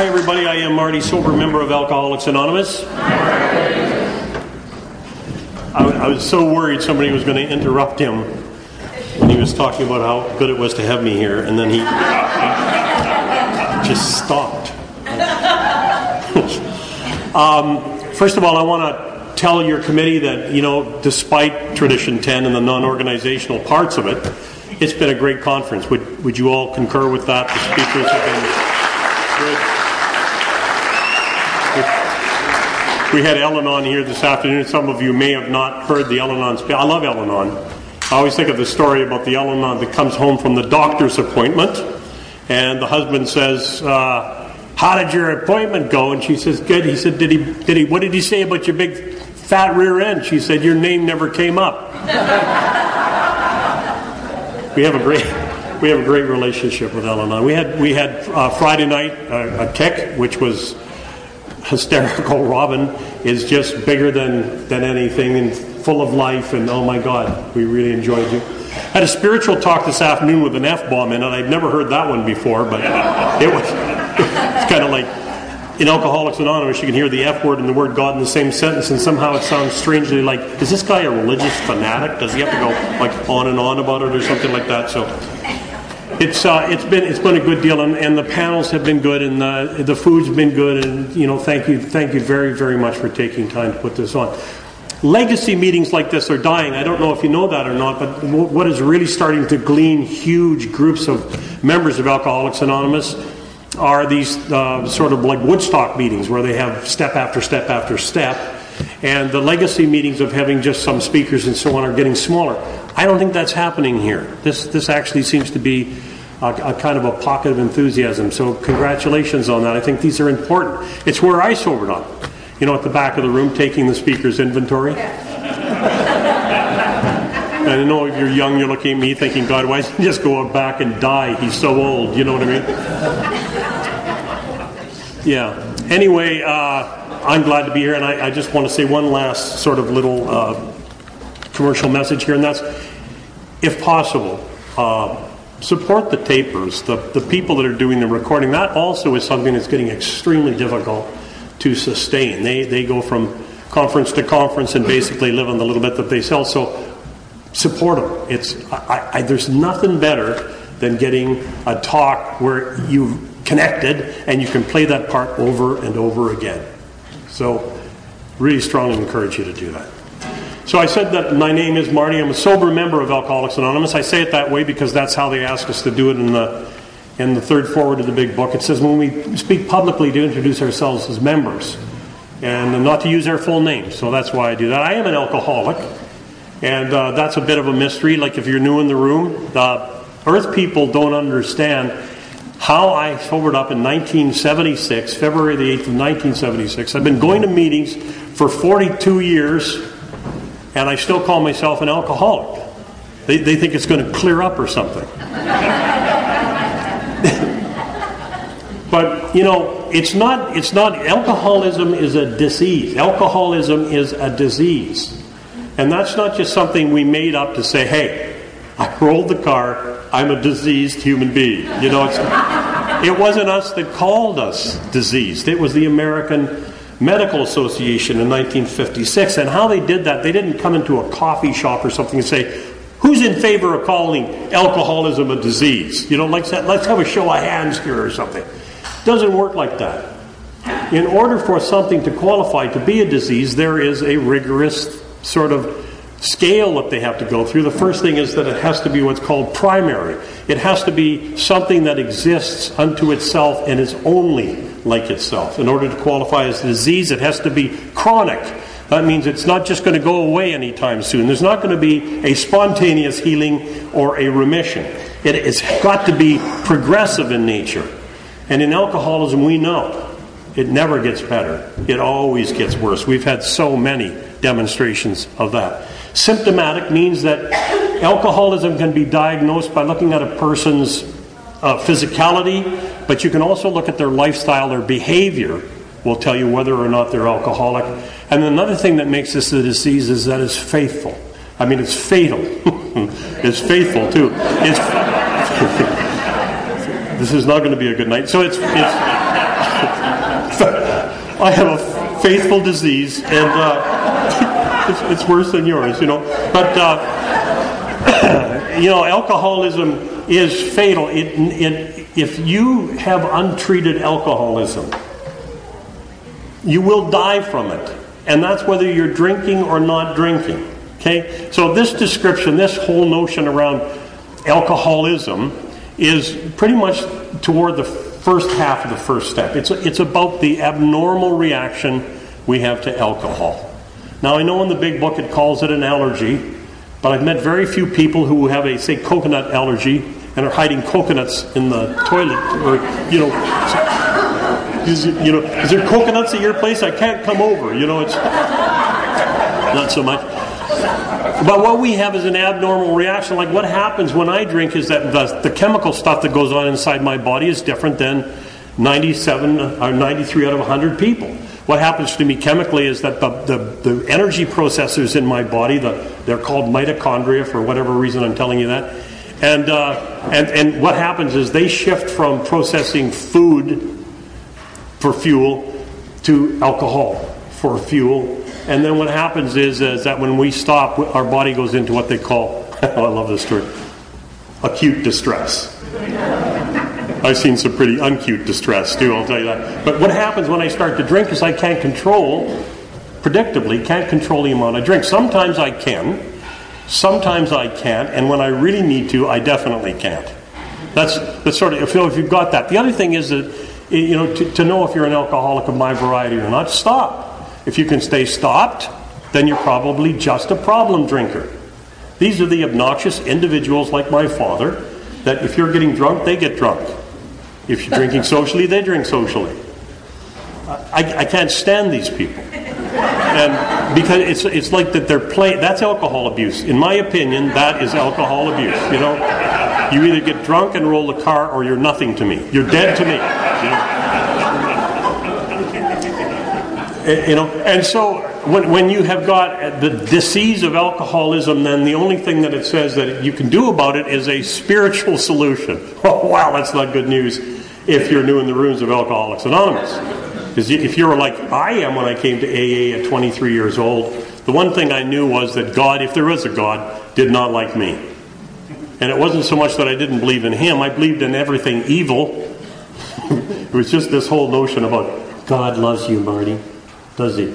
Hi, everybody. I am Marty Sober, member of Alcoholics Anonymous. I, I was so worried somebody was going to interrupt him when he was talking about how good it was to have me here, and then he just stopped. um, first of all, I want to tell your committee that, you know, despite Tradition 10 and the non organizational parts of it, it's been a great conference. Would, would you all concur with that? The speakers have been We had Ellen on here this afternoon. Some of you may have not heard the Ellen speak. I love Ellen I always think of the story about the Ellen that comes home from the doctor's appointment, and the husband says, uh, "How did your appointment go?" And she says, "Good." He said, "Did he? Did he? What did he say about your big fat rear end?" She said, "Your name never came up." we have a great we have a great relationship with Ellen. We had we had uh, Friday night uh, a tech, which was hysterical. Robin is just bigger than than anything and full of life. And oh my God, we really enjoyed you. Had a spiritual talk this afternoon with an f bomb in it. I'd never heard that one before, but it was it's kind of like in Alcoholics Anonymous, you can hear the F word and the word God in the same sentence, and somehow it sounds strangely like, is this guy a religious fanatic? Does he have to go like on and on about it or something like that? So it's uh, it's been it's been a good deal, and, and the panels have been good, and the the food's been good, and you know, thank you thank you very very much for taking time to put this on. Legacy meetings like this are dying. I don't know if you know that or not, but what is really starting to glean huge groups of members of Alcoholics Anonymous are these uh, sort of like Woodstock meetings where they have step after step after step. And the legacy meetings of having just some speakers and so on are getting smaller. I don't think that's happening here. This, this actually seems to be a, a kind of a pocket of enthusiasm. So, congratulations on that. I think these are important. It's where I sobered up. You know, at the back of the room, taking the speaker's inventory. I know if you're young, you're looking at me thinking, God, why doesn't he just go back and die? He's so old. You know what I mean? Yeah. Anyway, uh, I'm glad to be here, and I, I, just want to say one last sort of little uh, commercial message here, and that's if possible, uh, support the tapers, the, the people that are doing the recording. That also is something that's getting extremely difficult to sustain. They, they go from conference to conference and basically live on the little bit that they sell. So support them. It's, I, I, there's nothing better than getting a talk where you've connected and you can play that part over and over again. So, really strongly encourage you to do that. So, I said that my name is Marty. I'm a sober member of Alcoholics Anonymous. I say it that way because that's how they ask us to do it in the, in the third foreword of the big book. It says when we speak publicly to introduce ourselves as members and not to use our full names. So, that's why I do that. I am an alcoholic. And uh, that's a bit of a mystery. Like if you're new in the room, the Earth people don't understand how I sobered up in 1976, February the 8th of 1976. I've been going to meetings for 42 years, and I still call myself an alcoholic. They, they think it's going to clear up or something. but you know, it's not. It's not. Alcoholism is a disease. Alcoholism is a disease. And that's not just something we made up to say, hey, I rolled the car, I'm a diseased human being. You know, it wasn't us that called us diseased, it was the American Medical Association in 1956. And how they did that, they didn't come into a coffee shop or something and say, Who's in favor of calling alcoholism a disease? You know, let's, let's have a show of hands here or something. Doesn't work like that. In order for something to qualify to be a disease, there is a rigorous sort of scale that they have to go through. The first thing is that it has to be what's called primary. It has to be something that exists unto itself and is only like itself. In order to qualify as a disease, it has to be chronic. That means it's not just going to go away anytime soon. There's not going to be a spontaneous healing or a remission. It has got to be progressive in nature. And in alcoholism, we know it never gets better, it always gets worse. We've had so many demonstrations of that. Symptomatic means that alcoholism can be diagnosed by looking at a person's uh, physicality, but you can also look at their lifestyle, their behavior will tell you whether or not they're alcoholic. And another thing that makes this a disease is that it's faithful. I mean, it's fatal. it's faithful too. It's this is not going to be a good night. So it's, it's I have a faithful disease, and uh, it's, it's, worse than yours, you know. But uh, you know, alcoholism is fatal. It, it, if you have untreated alcoholism, you will die from it, and that's whether you're drinking or not drinking. Okay, so this description, this whole notion around alcoholism, is pretty much toward the first half of the first step. It's, it's about the abnormal reaction we have to alcohol. Now, I know in the big book it calls it an allergy, but I've met very few people who have a, say, coconut allergy and are hiding coconuts in the toilet, or, you know, is, you know, is there coconuts at your place? I can't come over. You know, it's not so much. But what we have is an abnormal reaction. Like what happens when I drink is that the, the chemical stuff that goes on inside my body is different than 97 or 93 out of 100 people. What happens to me chemically is that the, the, the energy processors in my body, the, they're called mitochondria for whatever reason I'm telling you that. And, uh, and, and what happens is they shift from processing food for fuel to alcohol for fuel and then what happens is, is that when we stop, our body goes into what they call, oh, I love this story, acute distress. I've seen some pretty uncute distress too, I'll tell you that. But what happens when I start to drink is I can't control, predictably, can't control the amount I drink. Sometimes I can, sometimes I can't, and when I really need to, I definitely can't. That's, that's sort of, if you've got that. The other thing is that, you know, to, to know if you're an alcoholic of my variety or not, stop. If you can stay stopped, then you're probably just a problem drinker. These are the obnoxious individuals like my father that if you're getting drunk, they get drunk. If you're drinking socially, they drink socially. I, I can't stand these people. And because it's, it's like that they're playing, that's alcohol abuse. In my opinion, that is alcohol abuse. You know, you either get drunk and roll the car or you're nothing to me. You're dead to me. You know? Eh, you know, and so when, when you have got the disease of alcoholism, then the only thing that it says that you can do about it is a spiritual solution. Oh, wow, that's not good news if you're new in the rooms of Alcoholics Anonymous. Because if you were like I am when I came to AA at 23 years old, the one thing I knew was that God, if there was a God, did not like me. And it wasn't so much that I didn't believe in Him, I believed in everything evil. it was just this whole notion about God loves you, Marty does he?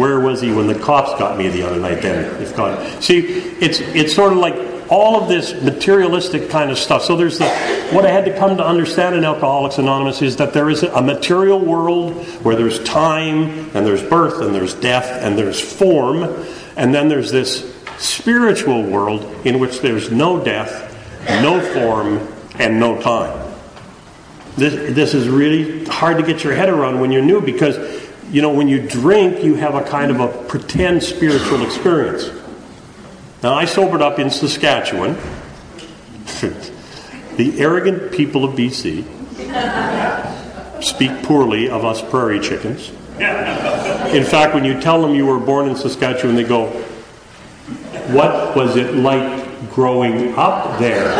Where was he when the cops got me the other night then? If God. See, it's it's sort of like all of this materialistic kind of stuff. So there's the what I had to come to understand in Alcoholics Anonymous is that there is a material world where there's time and there's birth and there's death and there's form, and then there's this spiritual world in which there's no death, no form, and no time. This, this is really hard to get your head around when you're new because, you know, when you drink, you have a kind of a pretend spiritual experience. Now, I sobered up in Saskatchewan. the arrogant people of BC speak poorly of us prairie chickens. In fact, when you tell them you were born in Saskatchewan, they go, What was it like growing up there?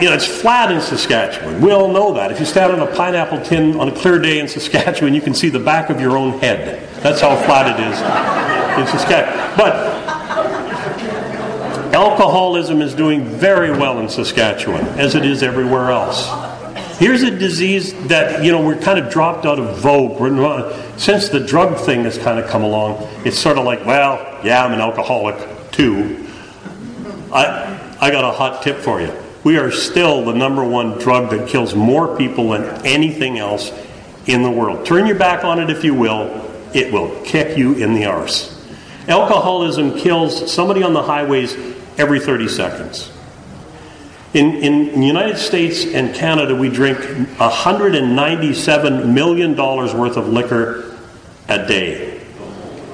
You know, it's flat in Saskatchewan. We all know that. If you stand on a pineapple tin on a clear day in Saskatchewan, you can see the back of your own head. That's how flat it is in Saskatchewan. But alcoholism is doing very well in Saskatchewan, as it is everywhere else. Here's a disease that, you know, we're kind of dropped out of vogue. Since the drug thing has kind of come along, it's sort of like, well, yeah, I'm an alcoholic too. I, I got a hot tip for you we are still the number one drug that kills more people than anything else in the world. Turn your back on it if you will, it will kick you in the arse. Alcoholism kills somebody on the highways every 30 seconds. In, in the United States and Canada, we drink $197 million worth of liquor a day.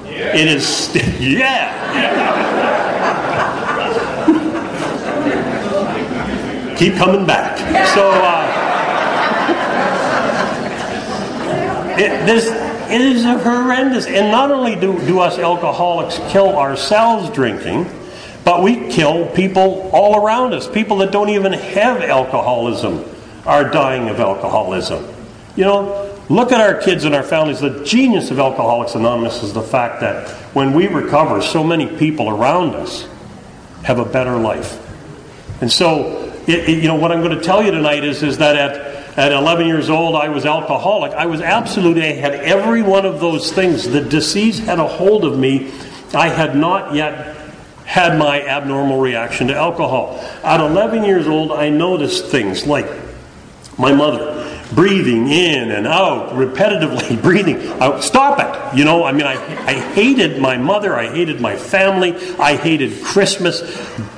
It is, yeah. Keep coming back. So uh, it, this it is horrendous. And not only do, do us alcoholics kill ourselves drinking, But we kill people all around us. People that don't even have alcoholism are dying of alcoholism. You know, look at our kids and our families. The genius of Alcoholics Anonymous is the fact that when we recover, so many people around us have a better life. And so, it, it, you know, what I'm going to tell you tonight is, is that at, at 11 years old, I was alcoholic. I was absolutely, I had every one of those things. The disease had a hold of me. I had not yet had my abnormal reaction to alcohol. At 11 years old, I noticed things like my mother breathing in and out, repetitively breathing. Stop it! You know, I mean, I, I hated my mother, I hated my family, I hated Christmas,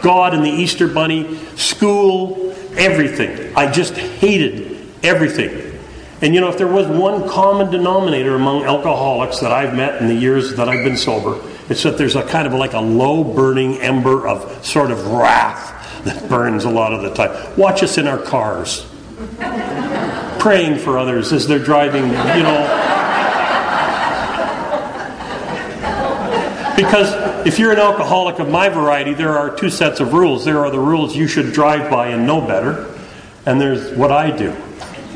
God and the Easter Bunny, school, everything. I just hated everything. And you know, if there was one common denominator among alcoholics that I've met in the years that I've been sober, it's that there's a kind of like a low burning ember of sort of wrath that burns a lot of the time. Watch us in our cars praying for others as they're driving, you know. Because if you're an alcoholic of my variety, there are two sets of rules. There are the rules you should drive by and know better, and there's what I do.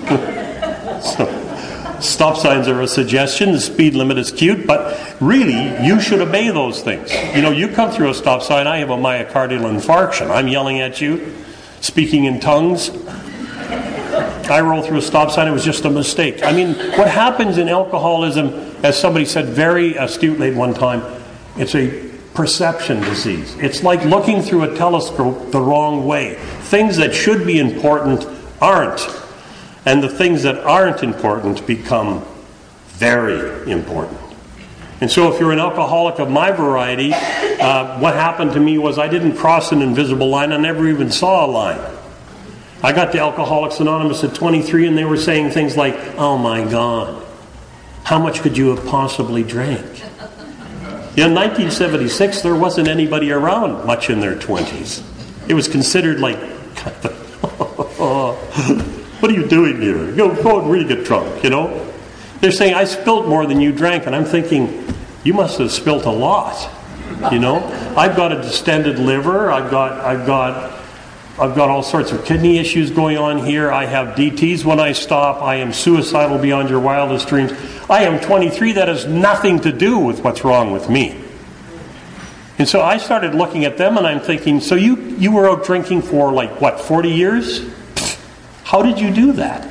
so, stop signs are a suggestion, the speed limit is cute, but really, you should obey those things. You know, you come through a stop sign, I have a myocardial infarction. I'm yelling at you, speaking in tongues. I rolled through a stop sign, it was just a mistake. I mean, what happens in alcoholism, as somebody said very astutely at one time, it's a perception disease. It's like looking through a telescope the wrong way. Things that should be important aren't. And the things that aren't important become very important. And so, if you're an alcoholic of my variety, uh, what happened to me was I didn't cross an invisible line, I never even saw a line. I got to Alcoholics Anonymous at 23 and they were saying things like, oh my God, how much could you have possibly drank? In 1976, there wasn't anybody around much in their 20s. It was considered like, what are you doing here? Go, go and really get drunk, you know? They're saying, I spilt more than you drank. And I'm thinking, you must have spilt a lot, you know? I've got a distended liver. I've got, I've got I've got all sorts of kidney issues going on here. I have DTs when I stop. I am suicidal beyond your wildest dreams. I am 23. That has nothing to do with what's wrong with me. And so I started looking at them and I'm thinking, so you, you were out drinking for like, what, 40 years? How did you do that?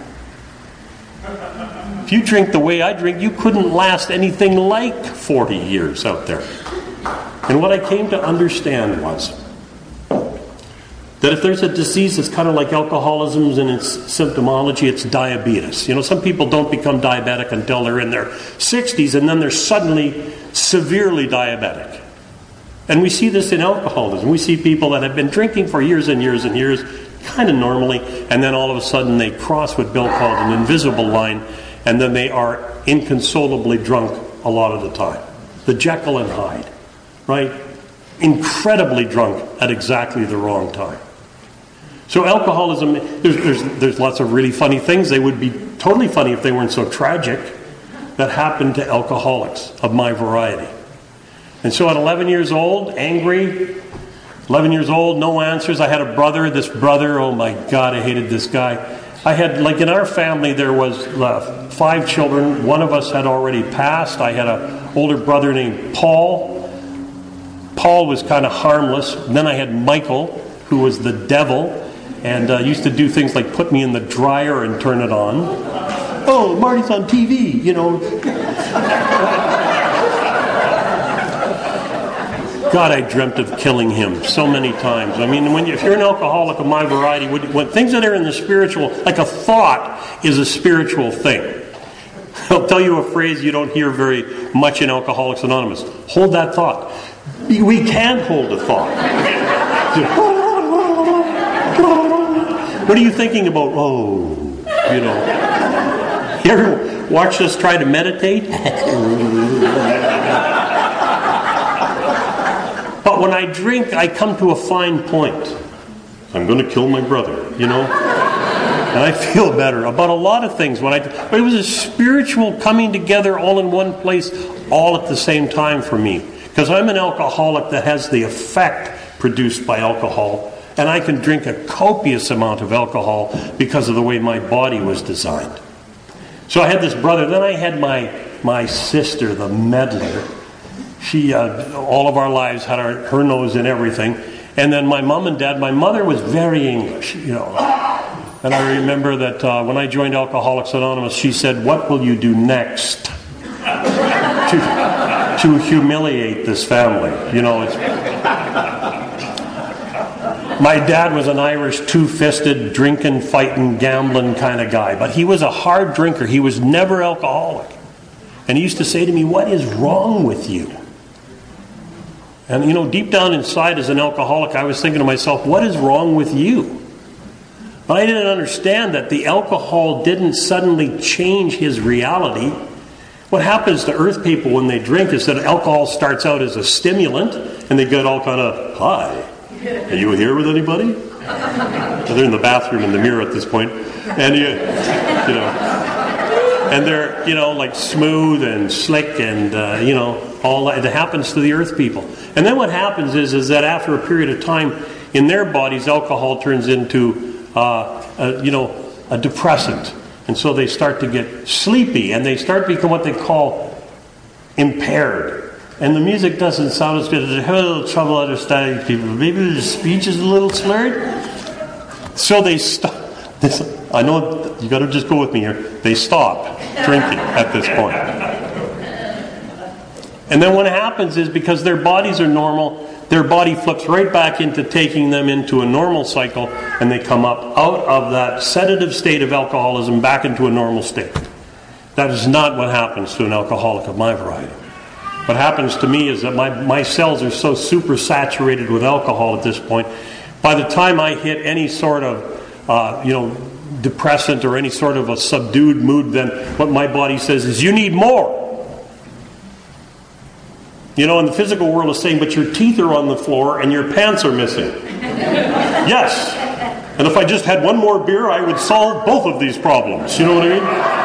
If you drink the way I drink, you couldn't last anything like 40 years out there. And what I came to understand was that if there's a disease that's kind of like alcoholism in its symptomology, it's diabetes. You know, some people don't become diabetic until they're in their 60s and then they're suddenly severely diabetic. And we see this in alcoholism. We see people that have been drinking for years and years and years, kind of normally, and then all of a sudden they cross what Bill called an invisible line, and then they are inconsolably drunk a lot of the time. The Jekyll and Hyde, right? Incredibly drunk at exactly the wrong time. So alcoholism, there's, there's, there's lots of really funny things. They would be totally funny if they weren't so tragic that happened to alcoholics of my variety. And so at 11 years old, angry, 11 years old, no answers. I had a brother. This brother, oh my God, I hated this guy. I had, like in our family, there was uh, five children. One of us had already passed. I had an older brother named Paul. Paul was kind of harmless. Then I had Michael, who was the devil and uh, used to do things like put me in the dryer and turn it on. Oh, Marty's on TV, you know. God, I dreamt of killing him so many times. I mean, when you, if you're an alcoholic of my variety, when, when things that are in the spiritual, like a thought is a spiritual thing. I'll tell you a phrase you don't hear very much in Alcoholics Anonymous. Hold that thought. We can hold a thought. What are you thinking about? Oh, you know. You ever watch us try to meditate? but when I drink, I come to a fine point. I'm going to kill my brother, you know? And I feel better about a lot of things when I but it was a spiritual coming together all in one place all at the same time for me because I'm an alcoholic that has the effect produced by alcohol. And I can drink a copious amount of alcohol because of the way my body was designed. So I had this brother. Then I had my, my sister, the meddler. She, uh, all of our lives, had our, her nose in everything. And then my mom and dad, my mother was very English, you know. And I remember that uh, when I joined Alcoholics Anonymous, she said, What will you do next to, to humiliate this family? You know, it's. My dad was an Irish two fisted, drinking, fighting, gambling kind of guy, but he was a hard drinker. He was never alcoholic. And he used to say to me, What is wrong with you? And you know, deep down inside as an alcoholic, I was thinking to myself, What is wrong with you? But I didn't understand that the alcohol didn't suddenly change his reality. What happens to earth people when they drink is that alcohol starts out as a stimulant and they get all kind of, Hi, are you here with anybody? they're in the bathroom in the mirror at this point. And you, you know, and they're you know like smooth and slick and uh, you know all that it happens to the earth people and then what happens is is that after a period of time in their bodies alcohol turns into uh, a, you know a depressant and so they start to get sleepy and they start to become what they call impaired and the music doesn't sound as good. They have a little trouble understanding people. Maybe the speech is a little slurred. So they stop. I know you got to just go with me here. They stop drinking at this point. And then what happens is because their bodies are normal, their body flips right back into taking them into a normal cycle, and they come up out of that sedative state of alcoholism back into a normal state. That is not what happens to an alcoholic of my variety. What happens to me is that my, my cells are so super saturated with alcohol at this point, by the time I hit any sort of, uh, you know, depressant or any sort of a subdued mood, then what my body says is, you need more. You know, in the physical world is saying, but your teeth are on the floor and your pants are missing. yes. And if I just had one more beer, I would solve both of these problems. You know what I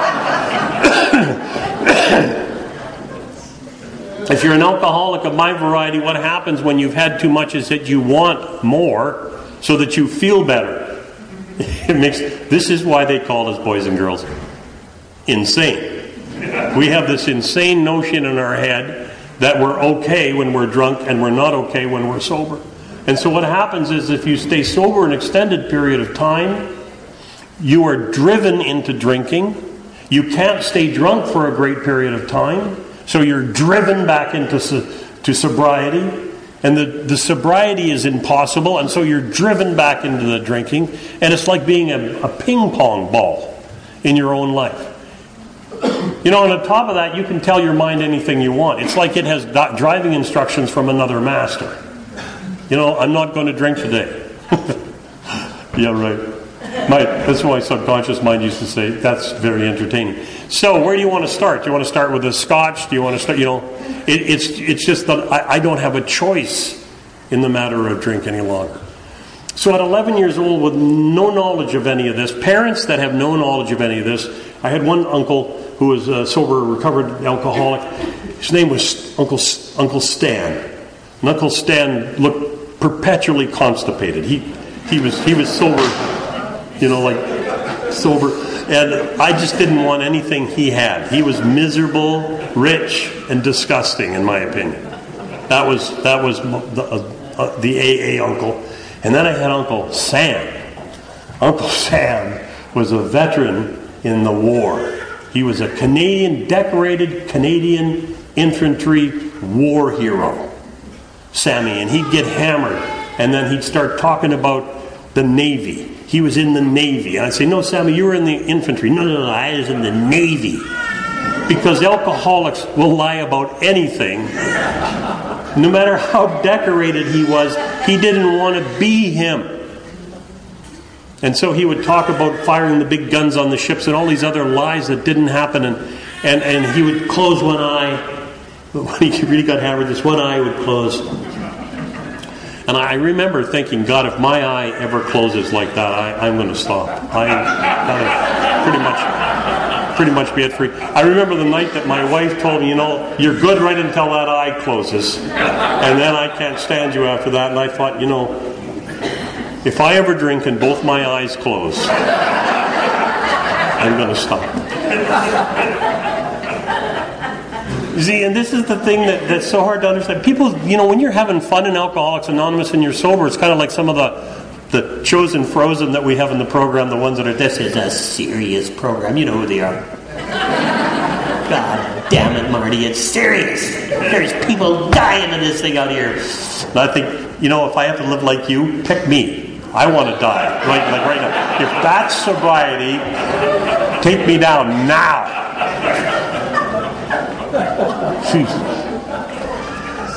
if you're an alcoholic of my variety, what happens when you've had too much is that you want more so that you feel better. It makes this is why they call us boys and girls insane. We have this insane notion in our head that we're okay when we're drunk and we're not okay when we're sober. And so what happens is if you stay sober an extended period of time, you are driven into drinking. You can't stay drunk for a great period of time, so you're driven back into to sobriety. And the, the sobriety is impossible, and so you're driven back into the drinking, and it's like being a, a ping pong ball in your own life. You know, on the top of that, you can tell your mind anything you want. It's like it has driving instructions from another master. You know, I'm not going to drink today. yeah, right. My, that's what my subconscious mind used to say. That's very entertaining. So, where do you want to start? Do you want to start with a scotch? Do you want to start, you know, it, it's, it's just that I, I don't have a choice in the matter of drink any longer. So, at 11 years old, with no knowledge of any of this, parents that have no knowledge of any of this, I had one uncle who was a sober, recovered alcoholic. His name was Uncle, Uncle Stan. And Uncle Stan looked perpetually constipated. He, he, was, he was sober, you know, like sober and I just didn't want anything he had. He was miserable, rich, and disgusting, in my opinion. That was that was the, uh, uh, the AA uncle, and then I had Uncle Sam. Uncle Sam was a veteran in the war. He was a Canadian, decorated Canadian infantry war hero, Sammy, and he'd get hammered, and then he'd start talking about the Navy he was in the Navy. And I'd say, No, Sammy, you were in the infantry. No, no, no, I was in the Navy. Because alcoholics will lie about anything. No matter how decorated he was, he didn't want to be him. And so he would talk about firing the big guns on the ships and all these other lies that didn't happen. And, and, and he would close one eye. When he really got hammered, this one eye would close. And I remember thinking, God, if my eye ever closes like that, I, am going to stop. I pretty much. pretty much be it free. I remember the night that my wife told me, you know, you're good right until that eye closes. And then I can't stand you after that. And I thought, you know, if I ever drink and both my eyes close, I'm going to stop. See, and this is the thing that, that's so hard to understand. People, you know, when you're having fun in Alcoholics Anonymous and you're sober, it's kind of like some of the the chosen frozen that we have in the program, the ones that are this is a serious program. You know who they are. God damn it, Marty, it's serious. There's people dying in this thing out here. And I think, you know, if I have to live like you, pick me. I want to die. Right, like right now. If that's sobriety, take me down now.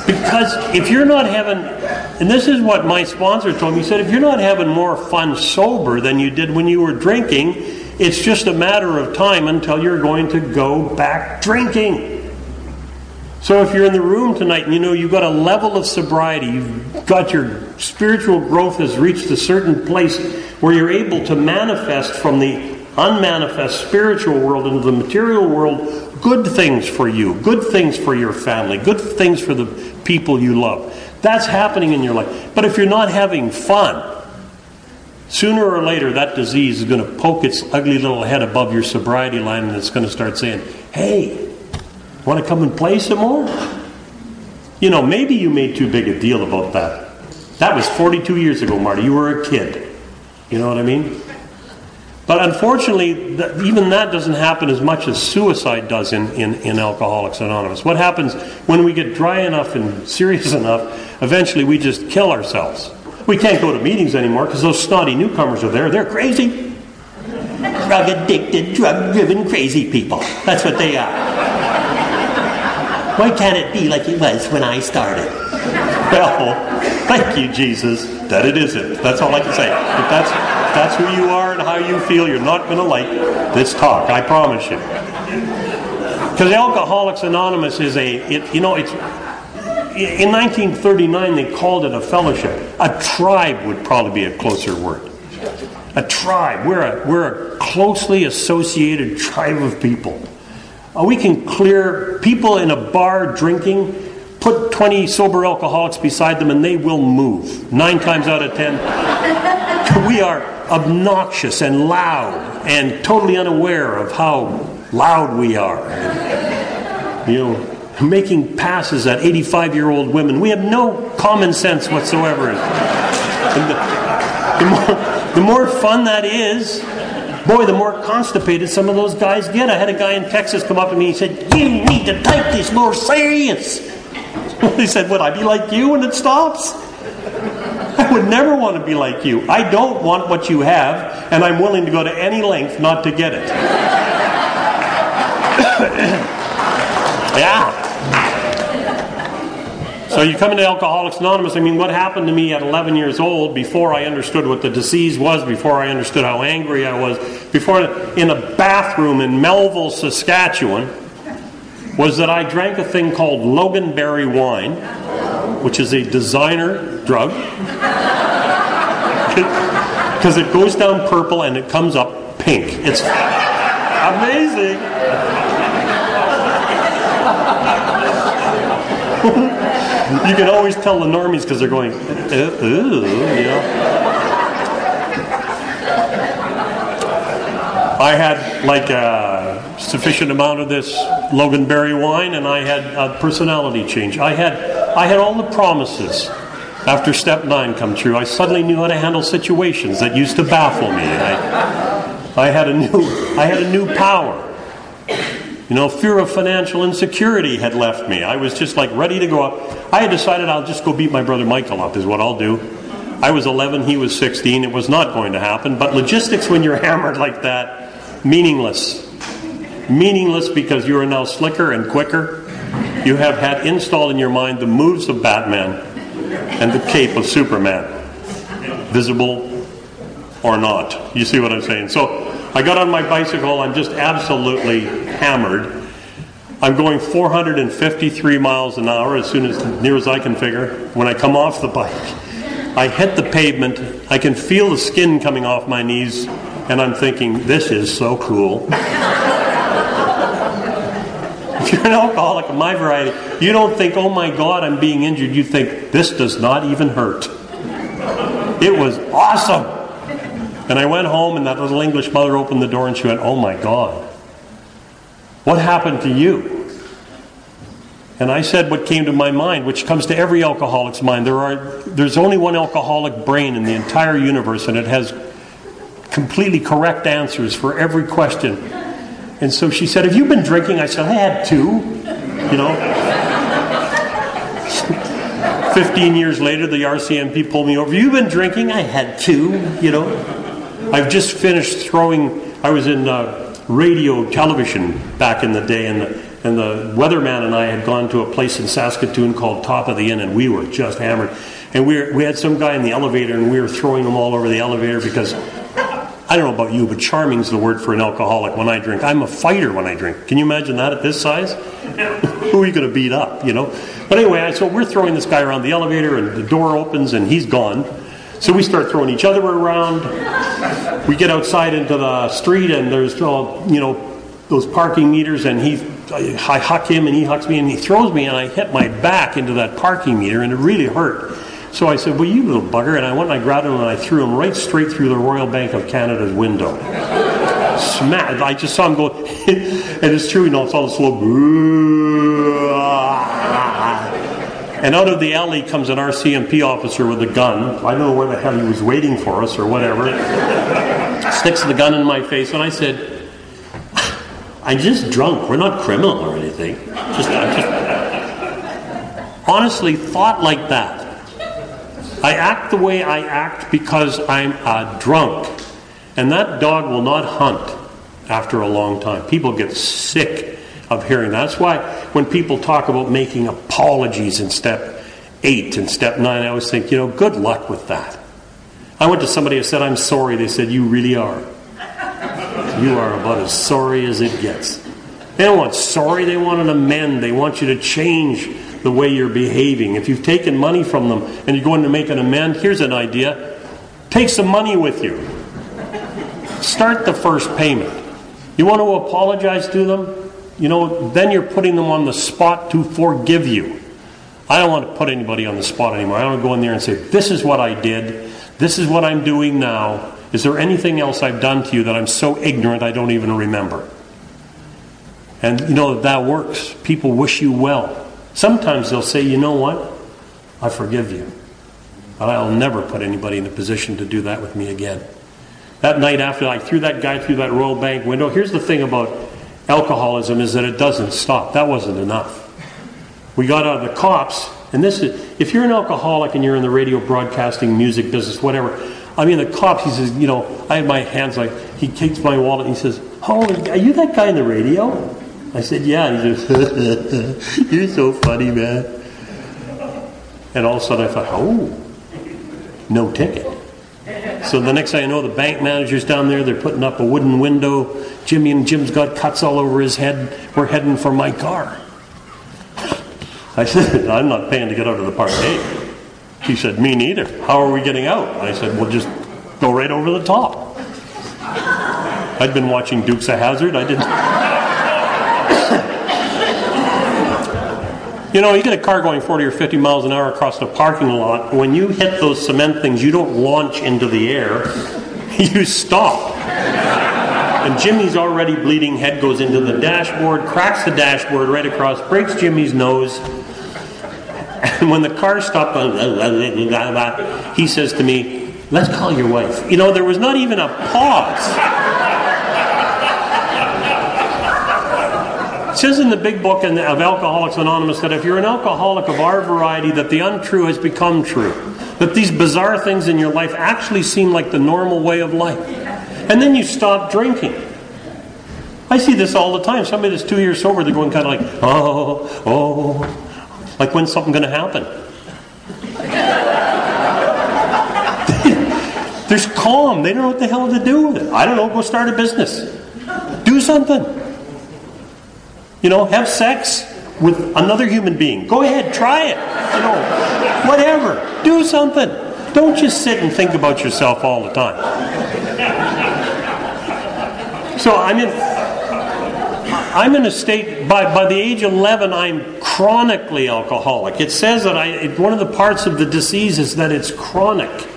Because if you're not having, and this is what my sponsor told me, he said, if you're not having more fun sober than you did when you were drinking, it's just a matter of time until you're going to go back drinking. So if you're in the room tonight and you know you've got a level of sobriety, you've got your spiritual growth has reached a certain place where you're able to manifest from the unmanifest spiritual world into the material world good things for you, good things for your family, good things for the people you love. That's happening in your life. But if you're not having fun, sooner or later that disease is going to poke its ugly little head above your sobriety line and it's going to start saying, hey, Want to come and play some more? You know, maybe you made too big a deal about that. That was 42 years ago, Marty. You were a kid. You know what I mean? But unfortunately, even that doesn't happen as much as suicide does in, in, in Alcoholics Anonymous. What happens when we get dry enough and serious enough, eventually we just kill ourselves. We can't go to meetings anymore because those snotty newcomers are there. They're crazy. Drug addicted, drug driven, crazy people. That's what they are. Why can't it be like it was when I started? Well, thank you, Jesus, that it isn't. That's all I can say. If that's, if that's who you are and how you feel, you're not going to like this talk. I promise you. Because Alcoholics Anonymous is a, it, you know, it's in 1939 they called it a fellowship. A tribe would probably be a closer word. A tribe. We're a, we're a closely associated tribe of people. Uh, we can clear people in a bar drinking, put 20 sober alcoholics beside them, and they will move. Nine times out of ten. we are obnoxious and loud and totally unaware of how loud we are. And, you know, making passes at 85 year old women. We have no common sense whatsoever. The, the, more, the more fun that is, Boy, the more constipated some of those guys get. I had a guy in Texas come up to me and he said, You need to take this more serious. he said, Would I be like you when it stops? I would never want to be like you. I don't want what you have, and I'm willing to go to any length not to get it. yeah. So you come into Alcoholics Anonymous. I mean, what happened to me at 11 years old before I understood what the disease was, before I understood how angry I was, before in a bathroom in Melville, Saskatchewan, was that I drank a thing called Loganberry wine, which is a designer drug. Because it goes down purple and it comes up pink. It's amazing. you can always tell the normies because they're going, uh, ooh, ooh, you know. I had like a sufficient amount of this Loganberry wine, and I had a personality change. I had I had all the promises after step nine come true. I suddenly knew how to handle situations that used to baffle me. I, I had a new I had a new power. You know, fear of financial insecurity had left me. I was just like ready to go up. I had decided I'll just go beat my brother Michael up, is what I'll do. I was 11, he was 16. It was not going to happen. But logistics, when you're hammered like that, meaningless. Meaningless because you are now slicker and quicker. You have had installed in your mind the moves of Batman and the cape of Superman, visible or not. You see what I'm saying? So I got on my bicycle, I'm just absolutely hammered. I'm going 453 miles an hour as soon as near as I can figure. When I come off the bike, I hit the pavement. I can feel the skin coming off my knees, and I'm thinking, this is so cool. If you're an alcoholic of my variety, you don't think, oh my God, I'm being injured. You think, this does not even hurt. It was awesome. And I went home, and that little English mother opened the door and she went, oh my God, what happened to you? And I said what came to my mind, which comes to every alcoholic's mind. There are, there's only one alcoholic brain in the entire universe, and it has completely correct answers for every question. And so she said, Have you been drinking? I said, I had two. You know? 15 years later, the RCMP pulled me over. You've been drinking? I had two. You know? I've just finished throwing, I was in uh, radio television back in the day, and the and the weatherman and I had gone to a place in Saskatoon called Top of the Inn, and we were just hammered. And we, were, we had some guy in the elevator, and we were throwing them all over the elevator because I don't know about you, but charming is the word for an alcoholic when I drink. I'm a fighter when I drink. Can you imagine that at this size? Who are you going to beat up, you know? But anyway, so we're throwing this guy around the elevator, and the door opens, and he's gone. So we start throwing each other around. We get outside into the street, and there's all, you know, those parking meters, and he I huck him and he hucks me and he throws me and I hit my back into that parking meter and it really hurt. So I said, Well, you little bugger. And I went and I grabbed him and I threw him right straight through the Royal Bank of Canada's window. Smack. I just saw him go, and it's true, you know, it's all slow. And out of the alley comes an RCMP officer with a gun. I don't know where the hell he was waiting for us or whatever. Sticks the gun in my face, and I said, I'm just drunk. We're not criminal or anything. Just, I just honestly thought like that. I act the way I act because I'm a drunk. And that dog will not hunt after a long time. People get sick of hearing that. That's why when people talk about making apologies in step eight and step nine, I always think, you know, good luck with that. I went to somebody who said, I'm sorry. They said, You really are you are about as sorry as it gets. They don't want sorry, they want an amend. They want you to change the way you're behaving. If you've taken money from them and you're going to make an amend, here's an idea take some money with you. Start the first payment. You want to apologize to them? You know, then you're putting them on the spot to forgive you. I don't want to put anybody on the spot anymore. I don't want to go in there and say, This is what I did. This is what I'm doing now. Is there anything else I've done to you that I'm so ignorant I don't even remember? And you know that that works. People wish you well. Sometimes they'll say, you know what? I forgive you. But I'll never put anybody in a position to do that with me again. That night after I threw that guy through that Royal Bank window, here's the thing about alcoholism is that it doesn't stop. That wasn't enough. We got out of the cops, and this is if you're an alcoholic and you're in the radio broadcasting, music business, whatever, I mean, the cops, he says, you know, I had my hands like, he takes my wallet and he says, Oh, are you that guy in the radio? I said, Yeah. He says, You're so funny, man. And all of a sudden I thought, Oh, no ticket. So the next thing I know, the bank manager's down there, they're putting up a wooden window. Jimmy and Jim's got cuts all over his head. We're heading for my car. I said, I'm not paying to get out of the parkade. Eh? He said, Me neither. How are we getting out? I said, Well, just go right over the top. I'd been watching Dukes of Hazzard. I didn't. You know, you get a car going 40 or 50 miles an hour across the parking lot. When you hit those cement things, you don't launch into the air, you stop. And Jimmy's already bleeding, head goes into the dashboard, cracks the dashboard right across, breaks Jimmy's nose. And when the car stopped, he says to me, Let's call your wife. You know, there was not even a pause. It says in the big book of Alcoholics Anonymous that if you're an alcoholic of our variety, that the untrue has become true. That these bizarre things in your life actually seem like the normal way of life. And then you stop drinking. I see this all the time. Somebody that's two years sober, they're going kind of like, oh, oh, like when's something going to happen? There's calm. They don't know what the hell to do with it. I don't know. Go start a business. Do something. You know, have sex with another human being. Go ahead, try it. You know, whatever. Do something. Don't just sit and think about yourself all the time. So I'm in, I'm in a state, by, by the age of 11, I'm chronically alcoholic. It says that I, it, one of the parts of the disease is that it's chronic.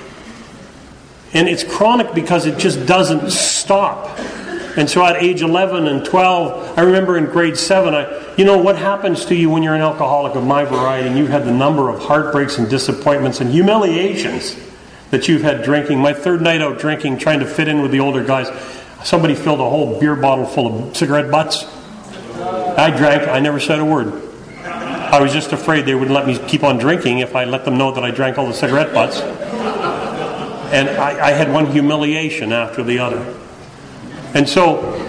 And it's chronic because it just doesn't stop. And so at age 11 and 12, I remember in grade 7, I, you know, what happens to you when you're an alcoholic of my variety and you've had the number of heartbreaks and disappointments and humiliations that you've had drinking. My third night out drinking, trying to fit in with the older guys, somebody filled a whole beer bottle full of cigarette butts. I drank, I never said a word. I was just afraid they wouldn't let me keep on drinking if I let them know that I drank all the cigarette butts. And I, I had one humiliation after the other. And so,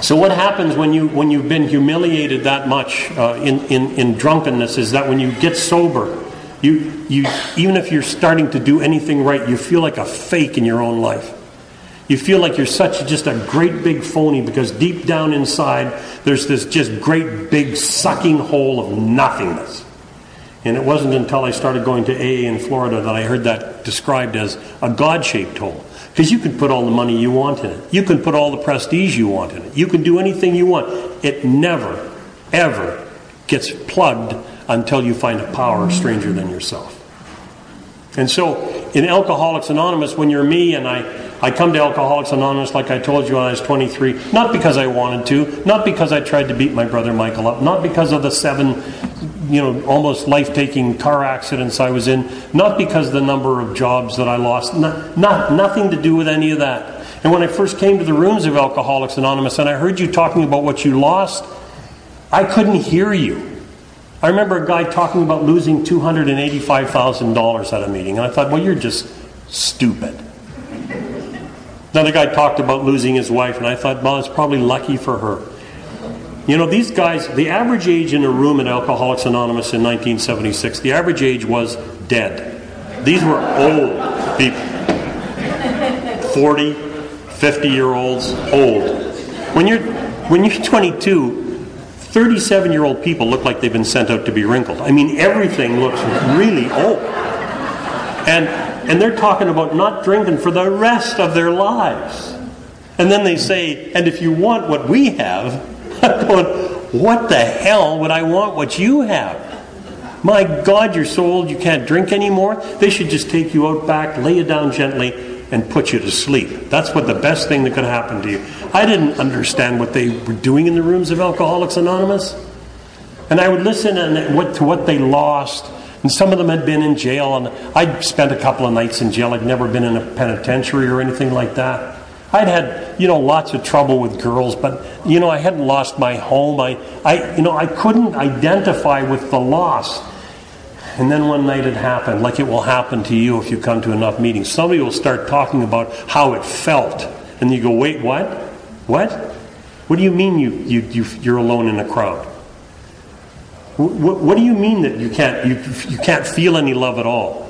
so what happens when you when you've been humiliated that much uh, in, in in drunkenness is that when you get sober, you you even if you're starting to do anything right, you feel like a fake in your own life. You feel like you're such just a great big phony because deep down inside there's this just great big sucking hole of nothingness. And it wasn't until I started going to AA in Florida that I heard that described as a God shaped hole. Because you can put all the money you want in it. You can put all the prestige you want in it. You can do anything you want. It never, ever gets plugged until you find a power stranger than yourself. And so in Alcoholics Anonymous, when you're me and I, I come to Alcoholics Anonymous like I told you when I was 23, not because I wanted to, not because I tried to beat my brother Michael up, not because of the seven you know, almost life taking car accidents I was in, not because the number of jobs that I lost, not, not, nothing to do with any of that. And when I first came to the rooms of Alcoholics Anonymous and I heard you talking about what you lost, I couldn't hear you. I remember a guy talking about losing $285,000 at a meeting, and I thought, well, you're just stupid. Another guy talked about losing his wife, and I thought, well, it's probably lucky for her. You know, these guys, the average age in a room at Alcoholics Anonymous in 1976, the average age was dead. These were old people 40, 50 year olds, old. When you're, when you're 22, 37 year old people look like they've been sent out to be wrinkled. I mean, everything looks really old. And, and they're talking about not drinking for the rest of their lives. And then they say, and if you want what we have, I'm going, what the hell would I want what you have? My God, you're so old you can't drink anymore. They should just take you out back, lay you down gently, and put you to sleep. That's what the best thing that could happen to you. I didn't understand what they were doing in the rooms of Alcoholics Anonymous. And I would listen to what they lost. And some of them had been in jail, and I'd spent a couple of nights in jail. I'd never been in a penitentiary or anything like that. I'd had, you know, lots of trouble with girls, but, you know, I hadn't lost my home. I, I, you know, I couldn't identify with the loss. And then one night it happened, like it will happen to you if you come to enough meetings. Somebody will start talking about how it felt. And you go, wait, what? What? What do you mean you, you, you, you're alone in a crowd? What, what do you mean that you can't, you, you can't feel any love at all?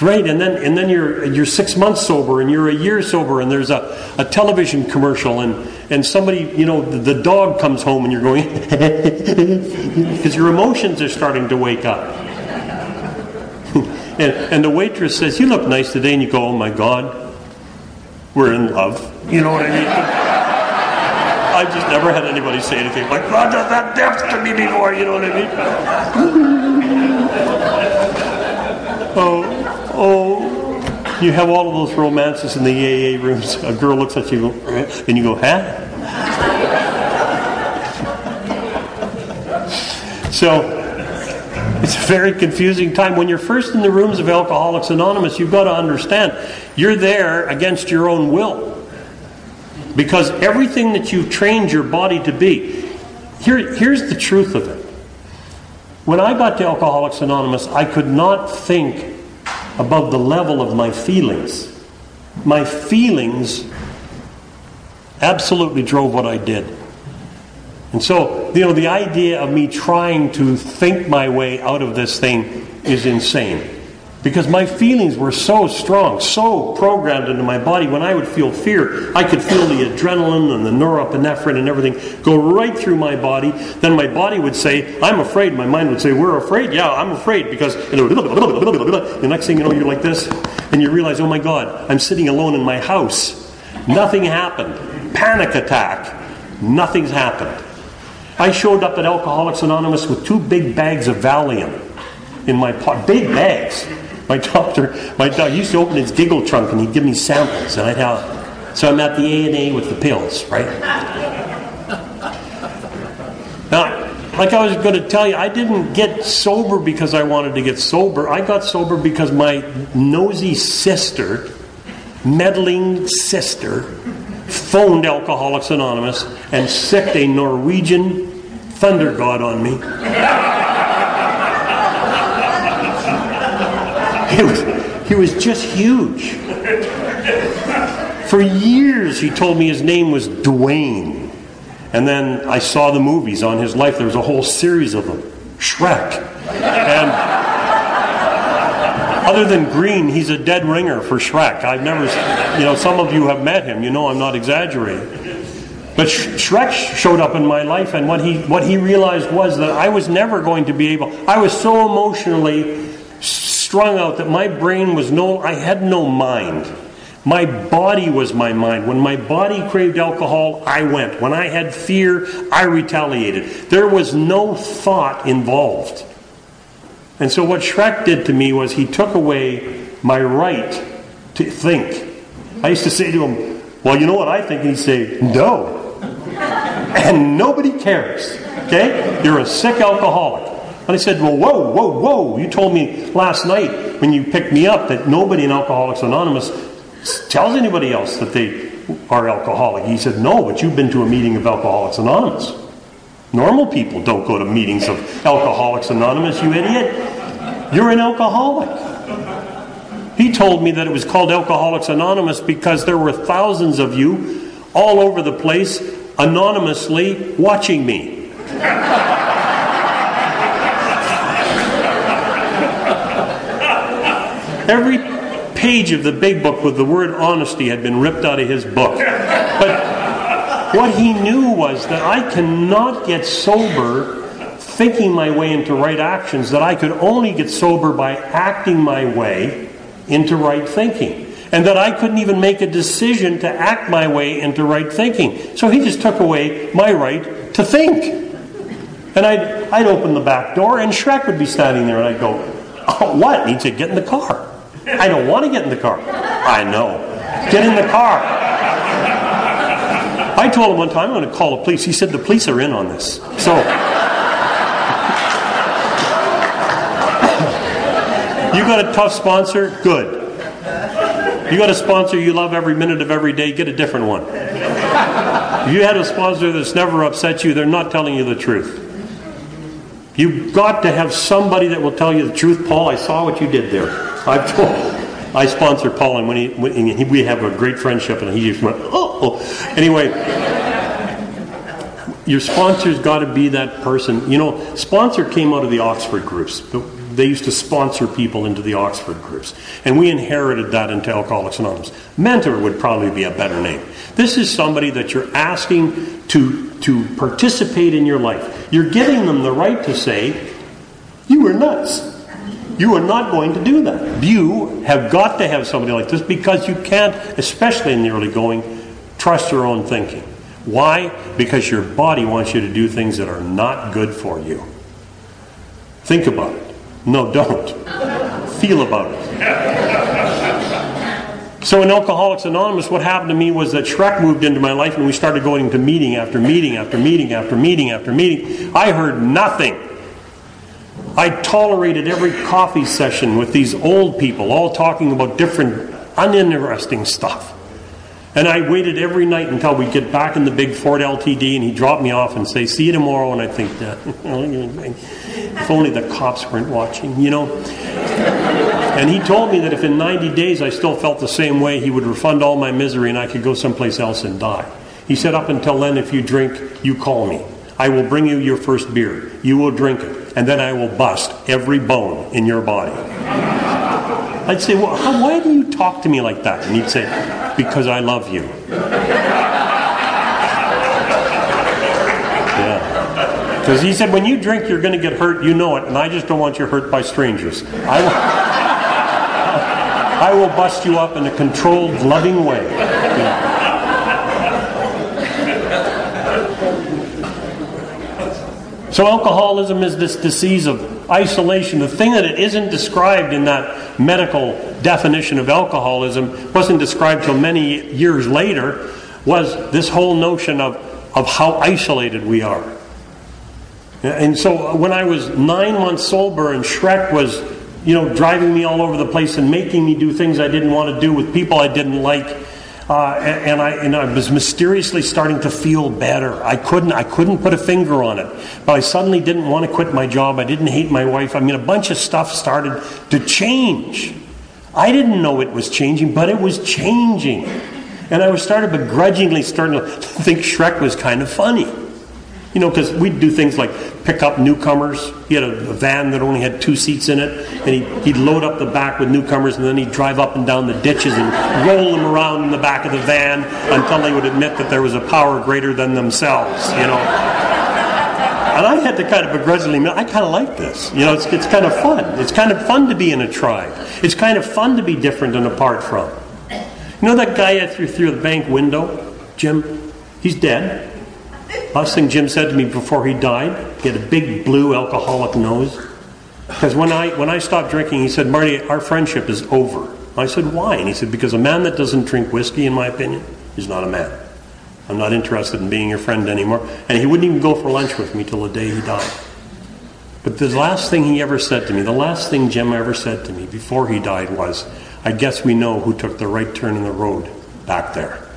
Right, and then and then you're you're six months sober, and you're a year sober, and there's a, a television commercial, and and somebody, you know, the, the dog comes home, and you're going because your emotions are starting to wake up. and, and the waitress says, "You look nice today," and you go, "Oh my God, we're in love." You know what I mean? I just never had anybody say anything like, "God that depth to me before," you know what I mean? oh. Oh, you have all of those romances in the AA rooms. A girl looks at you and you go, huh? so it's a very confusing time. When you're first in the rooms of Alcoholics Anonymous, you've got to understand you're there against your own will. Because everything that you've trained your body to be, here, here's the truth of it. When I got to Alcoholics Anonymous, I could not think above the level of my feelings. My feelings absolutely drove what I did. And so, you know, the idea of me trying to think my way out of this thing is insane. Because my feelings were so strong, so programmed into my body. When I would feel fear, I could feel the adrenaline and the norepinephrine and everything go right through my body. Then my body would say, I'm afraid. My mind would say, We're afraid? Yeah, I'm afraid. Because the next thing you know, you're like this, and you realize, Oh my God, I'm sitting alone in my house. Nothing happened. Panic attack. Nothing's happened. I showed up at Alcoholics Anonymous with two big bags of Valium in my pot, big bags. My doctor, my doctor used to open his giggle trunk and he'd give me samples, and I'd have. So I'm at the A and A with the pills, right? Now, like I was going to tell you, I didn't get sober because I wanted to get sober. I got sober because my nosy sister, meddling sister, phoned Alcoholics Anonymous and sicked a Norwegian thunder god on me. He was, he was just huge. For years, he told me his name was Dwayne. And then I saw the movies on his life. There was a whole series of them. Shrek. And other than Green, he's a dead ringer for Shrek. I've never, you know, some of you have met him. You know I'm not exaggerating. But Shrek showed up in my life, and what he what he realized was that I was never going to be able. I was so emotionally strung out that my brain was no. I had no mind. My body was my mind. When my body craved alcohol, I went. When I had fear, I retaliated. There was no thought involved. And so, what Shrek did to me was he took away my right to think. I used to say to him, Well, you know what I think? And he'd say, No. And nobody cares. Okay? You're a sick alcoholic. And I said, Well, whoa, whoa, whoa. You told me last night when you picked me up that nobody in Alcoholics Anonymous tells anybody else that they are alcoholic. He said, No, but you've been to a meeting of Alcoholics Anonymous. Normal people don't go to meetings of Alcoholics Anonymous, you idiot. You're an alcoholic. He told me that it was called Alcoholics Anonymous because there were thousands of you all over the place anonymously watching me. Every page of the big book with the word honesty had been ripped out of his book. But what he knew was that I cannot get sober thinking my way into right actions, that I could only get sober by acting my way into right thinking. And that I couldn't even make a decision to act my way into right thinking. So he just took away my right to think. And I'd, I'd open the back door, and Shrek would be standing there, and I'd go, oh, What? And he'd say, Get in the car. I don't want to get in the car. I know. Get in the car. I told him one time I'm going to call the police. He said the police are in on this. So you got a tough sponsor? Good. You got a sponsor you love every minute of every day? Get a different one. If you had a sponsor that's never upset you, they're not telling you the truth. You've got to have somebody that will tell you the truth. Paul, I saw what you did there. I've told, I sponsor Paul, and when he, when he, we have a great friendship, and he just went, oh, oh. Anyway, your sponsor's got to be that person. You know, sponsor came out of the Oxford groups. They used to sponsor people into the Oxford groups. And we inherited that into Alcoholics Anonymous. Mentor would probably be a better name. This is somebody that you're asking to, to participate in your life. You're giving them the right to say, You were nuts. You are not going to do that. You have got to have somebody like this because you can't, especially in the early going, trust your own thinking. Why? Because your body wants you to do things that are not good for you. Think about it. No, don't. Feel about it. So in Alcoholics Anonymous, what happened to me was that Shrek moved into my life and we started going to meeting after meeting after meeting after meeting after meeting. I heard nothing I tolerated every coffee session with these old people, all talking about different, uninteresting stuff. And I waited every night until we'd get back in the big Ford LTD and he dropped me off and say, See you tomorrow. And I think that, if only the cops weren't watching, you know. And he told me that if in 90 days I still felt the same way, he would refund all my misery and I could go someplace else and die. He said, Up until then, if you drink, you call me. I will bring you your first beer. You will drink it and then I will bust every bone in your body. I'd say, Well, how, why do you talk to me like that? And he'd say, Because I love you. Yeah. Because he said, When you drink, you're going to get hurt. You know it. And I just don't want you hurt by strangers. I will, I will bust you up in a controlled, loving way. Yeah. So alcoholism is this disease of isolation. The thing that it isn't described in that medical definition of alcoholism wasn't described till many years later was this whole notion of, of how isolated we are. And so when I was nine months sober and Shrek was, you know, driving me all over the place and making me do things I didn't want to do with people I didn't like, uh, and, I, and I was mysteriously starting to feel better. I couldn't, I couldn't put a finger on it. But I suddenly didn't want to quit my job. I didn't hate my wife. I mean, a bunch of stuff started to change. I didn't know it was changing, but it was changing. And I was started begrudgingly starting to think Shrek was kind of funny. You know, because we'd do things like pick up newcomers. He had a, a, van that only had two seats in it, and he'd, he'd load up the back with newcomers, and then he'd drive up and down the ditches and roll them around in the back of the van until they would admit that there was a power greater than themselves, you know. And I had to kind of begrudgingly admit, I kind of like this. You know, it's, it's kind of fun. It's kind of fun to be in a tribe. It's kind of fun to be different and apart from. You know that guy I threw through the bank window, Jim? He's dead. Last thing Jim said to me before he died, he had a big blue alcoholic nose. Because when I, when I stopped drinking, he said, Marty, our friendship is over. I said, why? And he said, because a man that doesn't drink whiskey, in my opinion, is not a man. I'm not interested in being your friend anymore. And he wouldn't even go for lunch with me till the day he died. But the last thing he ever said to me, the last thing Jim ever said to me before he died was, I guess we know who took the right turn in the road back there.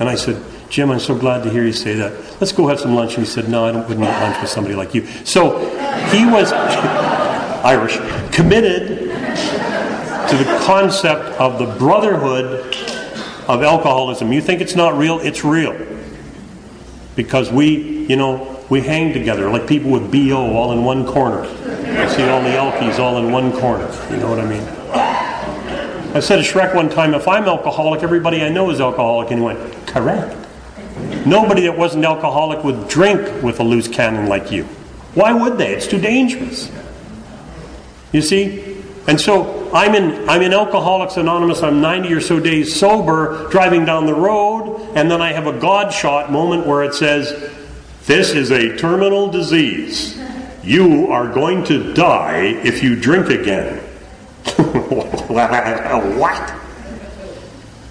And I said, Jim, I'm so glad to hear you say that. Let's go have some lunch. And he said, No, I don't, wouldn't eat lunch with somebody like you. So he was Irish, committed to the concept of the brotherhood of alcoholism. You think it's not real? It's real. Because we, you know, we hang together like people with BO all in one corner. I see all the Elkies all in one corner. You know what I mean? I said to Shrek one time, if I'm alcoholic, everybody I know is alcoholic. And he went, correct. Nobody that wasn't alcoholic would drink with a loose cannon like you. Why would they? It's too dangerous. You see? And so I'm in I'm in Alcoholics Anonymous, I'm 90 or so days sober, driving down the road, and then I have a God shot moment where it says, This is a terminal disease. You are going to die if you drink again. what?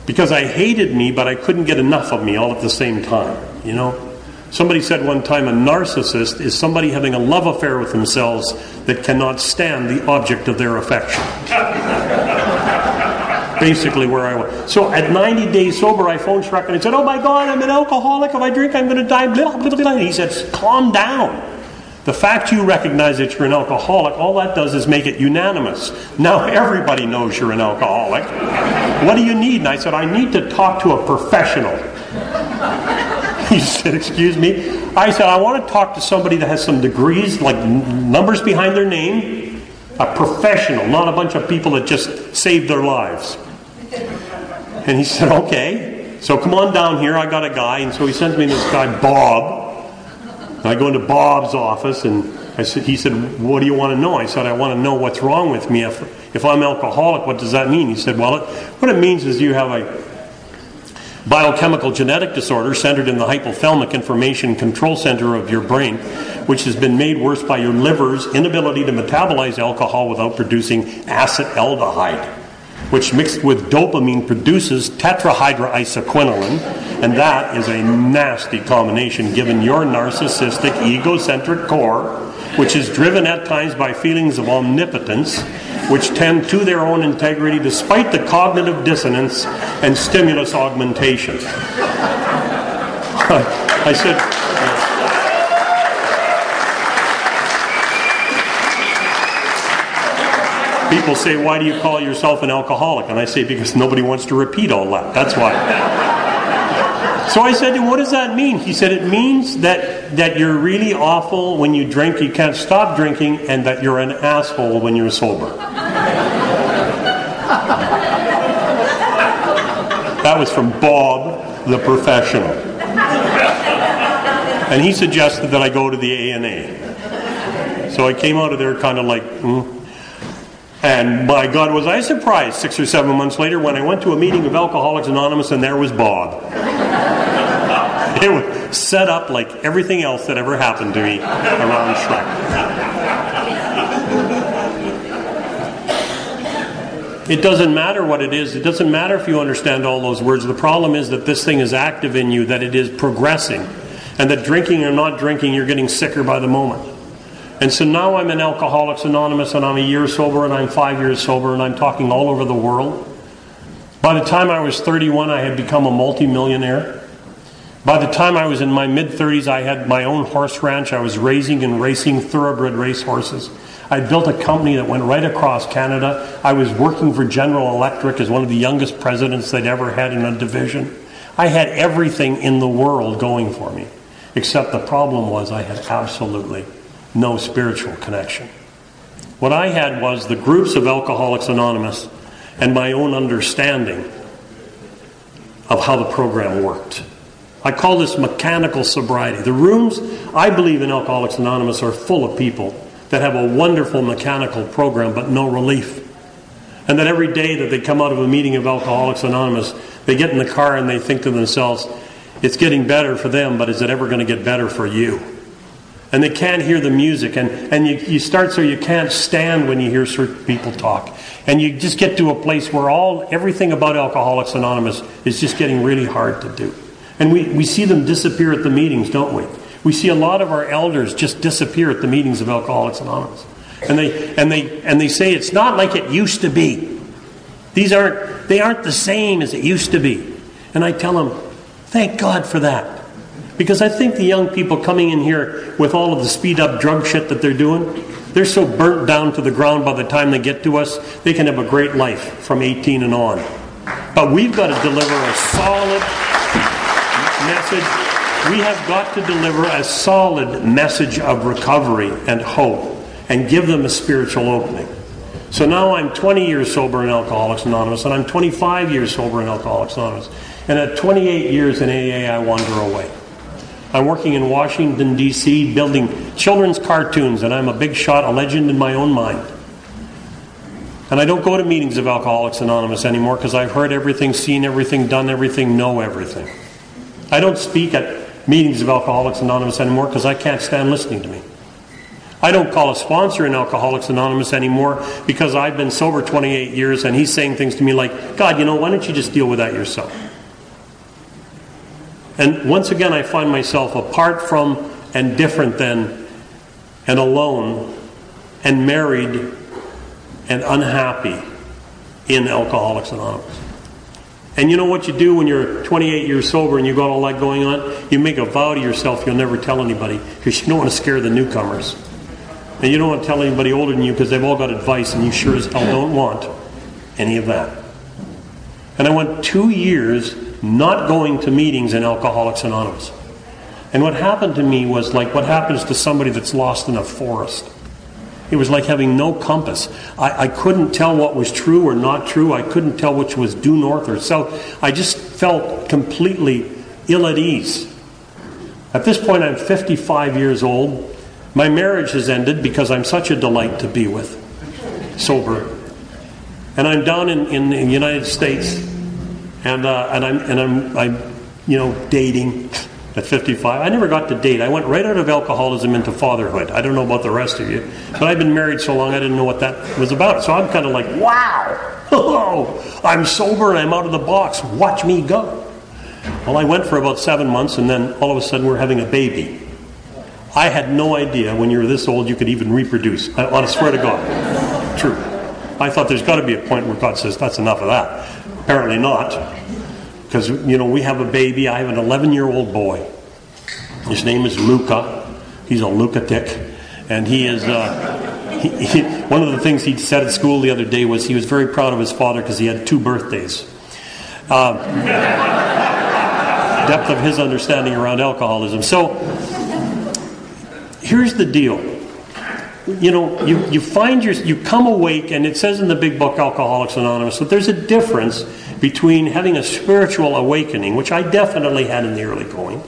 Because I hated me, but I couldn't get enough of me all at the same time. You know? Somebody said one time a narcissist is somebody having a love affair with themselves that cannot stand the object of their affection. Basically, where I was. So at 90 days sober, I phoned Shrek and I said, Oh my God, I'm an alcoholic. If I drink, I'm going to die. Blah, blah, blah. He said, Calm down. The fact you recognize that you're an alcoholic, all that does is make it unanimous. Now everybody knows you're an alcoholic. What do you need? And I said, I need to talk to a professional. He said, Excuse me? I said, I want to talk to somebody that has some degrees, like numbers behind their name, a professional, not a bunch of people that just saved their lives. And he said, Okay. So come on down here. I got a guy. And so he sends me this guy, Bob. I go into Bob's office and I said, he said, What do you want to know? I said, I want to know what's wrong with me. If, if I'm alcoholic, what does that mean? He said, Well, it, what it means is you have a biochemical genetic disorder centered in the hypothalamic information control center of your brain, which has been made worse by your liver's inability to metabolize alcohol without producing acetaldehyde which mixed with dopamine produces tetrahydroisoquinoline, and that is a nasty combination given your narcissistic, egocentric core, which is driven at times by feelings of omnipotence, which tend to their own integrity despite the cognitive dissonance and stimulus augmentation. I said, People say, Why do you call yourself an alcoholic? And I say, Because nobody wants to repeat all that. That's why. so I said to him, What does that mean? He said, It means that, that you're really awful when you drink, you can't stop drinking, and that you're an asshole when you're sober. that was from Bob, the professional. And he suggested that I go to the ANA. So I came out of there kind of like, mm, and by God, was I surprised six or seven months later when I went to a meeting of Alcoholics Anonymous and there was Bob. it was set up like everything else that ever happened to me around Shrek. It doesn't matter what it is. It doesn't matter if you understand all those words. The problem is that this thing is active in you, that it is progressing, and that drinking or not drinking, you're getting sicker by the moment. And so now I'm in Alcoholics Anonymous, and I'm a year sober, and I'm five years sober, and I'm talking all over the world. By the time I was 31, I had become a multimillionaire. By the time I was in my mid 30s, I had my own horse ranch. I was raising and racing thoroughbred race horses. I built a company that went right across Canada. I was working for General Electric as one of the youngest presidents they'd ever had in a division. I had everything in the world going for me, except the problem was I had absolutely no spiritual connection. What I had was the groups of Alcoholics Anonymous and my own understanding of how the program worked. I call this mechanical sobriety. The rooms, I believe, in Alcoholics Anonymous are full of people that have a wonderful mechanical program but no relief. And that every day that they come out of a meeting of Alcoholics Anonymous, they get in the car and they think to themselves, it's getting better for them, but is it ever going to get better for you? And they can't hear the music. And, and you, you start so you can't stand when you hear certain people talk. And you just get to a place where all everything about alcoholics anonymous is just getting really hard to do. And we, we see them disappear at the meetings don't we? We see a lot of our elders just disappear at the meetings of alcoholics anonymous. And they and they and they say it's not like it used to be. These aren't they aren't the same as it used to be. And i tell them thank god for that because I think the young people coming in here with all of the speed up drug shit that they're doing, they're so burnt down to the ground by the time they get to us, they can have a great life from 18 and on. But we've got to deliver a solid message. We have got to deliver a solid message of recovery and hope and give them a spiritual opening. So now I'm 20 years sober in Alcoholics Anonymous, and I'm 25 years sober in Alcoholics Anonymous. And at 28 years in AA, I wander away. I'm working in Washington, D.C., building children's cartoons, and I'm a big shot, a legend in my own mind. And I don't go to meetings of Alcoholics Anonymous anymore because I've heard everything, seen everything, done everything, know everything. I don't speak at meetings of Alcoholics Anonymous anymore because I can't stand listening to me. I don't call a sponsor in Alcoholics Anonymous anymore because I've been sober 28 years and he's saying things to me like, God, you know, why don't you just deal with that yourself? And once again, I find myself apart from and different than and alone and married and unhappy in Alcoholics Anonymous. And you know what you do when you're 28 years sober and you've got all that going on? You make a vow to yourself you'll never tell anybody because you don't want to scare the newcomers. And you don't want to tell anybody older than you because they've all got advice and you sure as hell don't want any of that. And I went two years not going to meetings in Alcoholics Anonymous. And what happened to me was like what happens to somebody that's lost in a forest. It was like having no compass. I, I, couldn't tell what was true or not true. I couldn't tell which was due north or south. I just felt completely ill at ease. At this point, I'm 55 years old. My marriage has ended because I'm such a delight to be with, sober. And I'm down in, in, in the United States and uh, and I'm and I'm I'm you know dating at 55. I never got to date. I went right out of alcoholism into fatherhood. I don't know about the rest of you, but I've been married so long I didn't know what that was about. So I'm kind of like, wow, oh, I'm sober and I'm out of the box. Watch me go. Well, I went for about seven months, and then all of a sudden we're having a baby. I had no idea when you're this old you could even reproduce. I, I swear to God, true. I thought there's got to be a point where God says that's enough of that. Apparently not. Because, you know, we have a baby. I have an 11 year old boy. His name is Luca. He's a lunatic. And he is. Uh, he, he, one of the things he said at school the other day was he was very proud of his father because he had two birthdays. Uh, depth of his understanding around alcoholism. So, here's the deal you know, you, you find your, you come awake, and it says in the big book, Alcoholics Anonymous, that there's a difference between having a spiritual awakening, which I definitely had in the early going,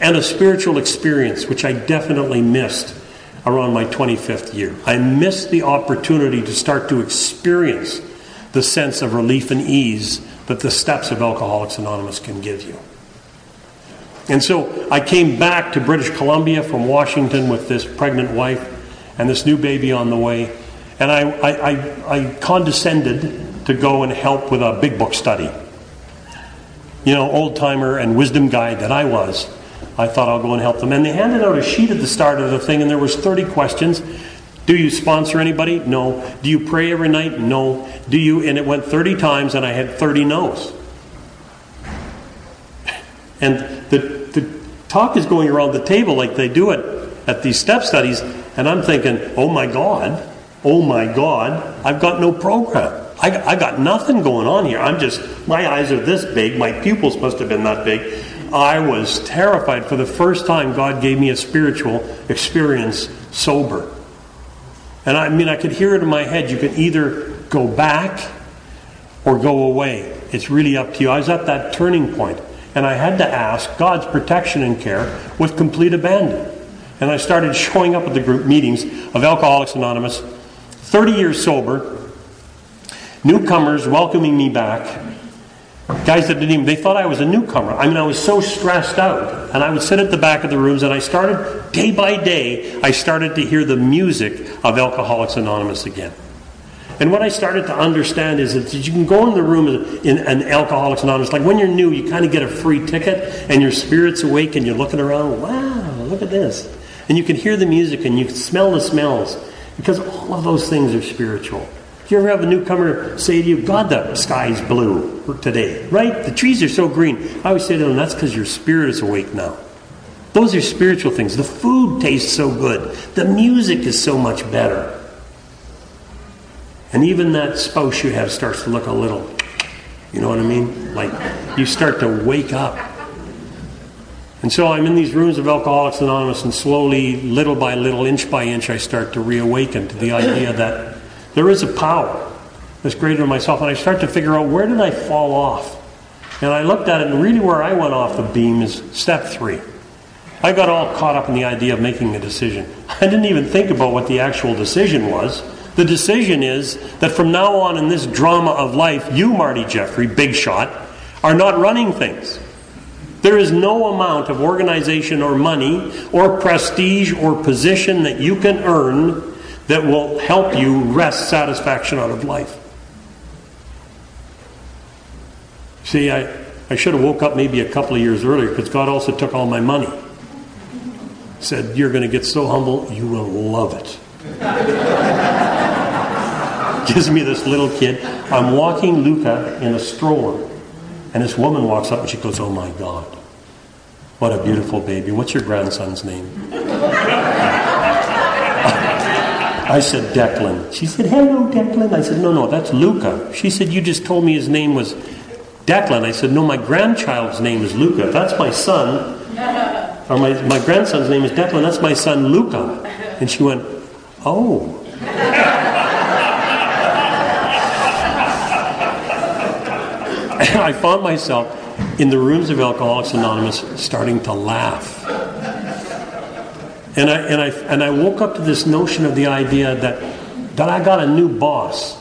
and a spiritual experience, which I definitely missed around my 25th year. I missed the opportunity to start to experience the sense of relief and ease that the steps of Alcoholics Anonymous can give you. And so I came back to British Columbia from Washington with this pregnant wife and this new baby on the way. And I, I, I, I condescended to go and help with a big book study. You know, old timer and wisdom guide that I was. I thought I'll go and help them. And they handed out a sheet at the start of the thing, and there was 30 questions. Do you sponsor anybody? No. Do you pray every night? No. Do you? And it went 30 times, and I had 30 no's. And the, the talk is going around the table like they do it at these step studies, and I'm thinking, oh my God, oh my God, I've got no program. I, I got nothing going on here. I'm just, my eyes are this big, my pupils must have been that big. I was terrified. For the first time, God gave me a spiritual experience sober. And I mean, I could hear it in my head. You can either go back or go away. It's really up to you. I was at that turning point, and I had to ask God's protection and care with complete abandon. And I started showing up at the group meetings of Alcoholics Anonymous, 30 years sober, newcomers welcoming me back, guys that didn't even they thought i was a newcomer. I mean i was so stressed out and i would sit at the back of the rooms and i started day by day i started to hear the music of alcoholics anonymous again. And what i started to understand is that you can go in the room in an alcoholics anonymous like when you're new you kind of get a free ticket and your spirit's awake and you're looking around wow look at this and you can hear the music and you can smell the smells because all of those things are spiritual Do you ever have a newcomer say to you, God, the sky's blue today, right? The trees are so green. I always say to them, that's because your spirit is awake now. Those are spiritual things. The food tastes so good. The music is so much better. And even that spouse you have starts to look a little, you know what I mean? Like you start to wake up. And so I'm in these rooms of Alcoholics Anonymous, and slowly, little by little, inch by inch, I start to reawaken to the idea that there is a power that's greater than myself. And I start to figure out where did I fall off? And I looked at it, and really where I went off the beam is step three. I got all caught up in the idea of making a decision. I didn't even think about what the actual decision was. The decision is that from now on in this drama of life, you, Marty Jeffrey, big shot, are not running things. There is no amount of organization or money or prestige or position that you can earn that will help you wrest satisfaction out of life. See, I, I should have woke up maybe a couple of years earlier because God also took all my money. Said, You're going to get so humble, you will love it. Gives me this little kid. I'm walking Luca in a stroller, and this woman walks up and she goes, Oh my God, what a beautiful baby. What's your grandson's name? I said, Declan. She said, hello, Declan. I said, no, no, that's Luca. She said, you just told me his name was Declan. I said, no, my grandchild's name is Luca. That's my son. Or my, my grandson's name is Declan. That's my son, Luca. And she went, oh. I found myself in the rooms of Alcoholics Anonymous starting to laugh and I, and, I, and I woke up to this notion of the idea that, that I got a new boss.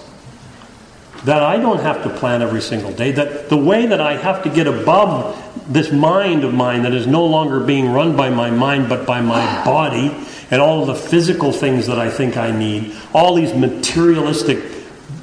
That I don't have to plan every single day. That the way that I have to get above this mind of mine that is no longer being run by my mind but by my body and all the physical things that I think I need, all these materialistic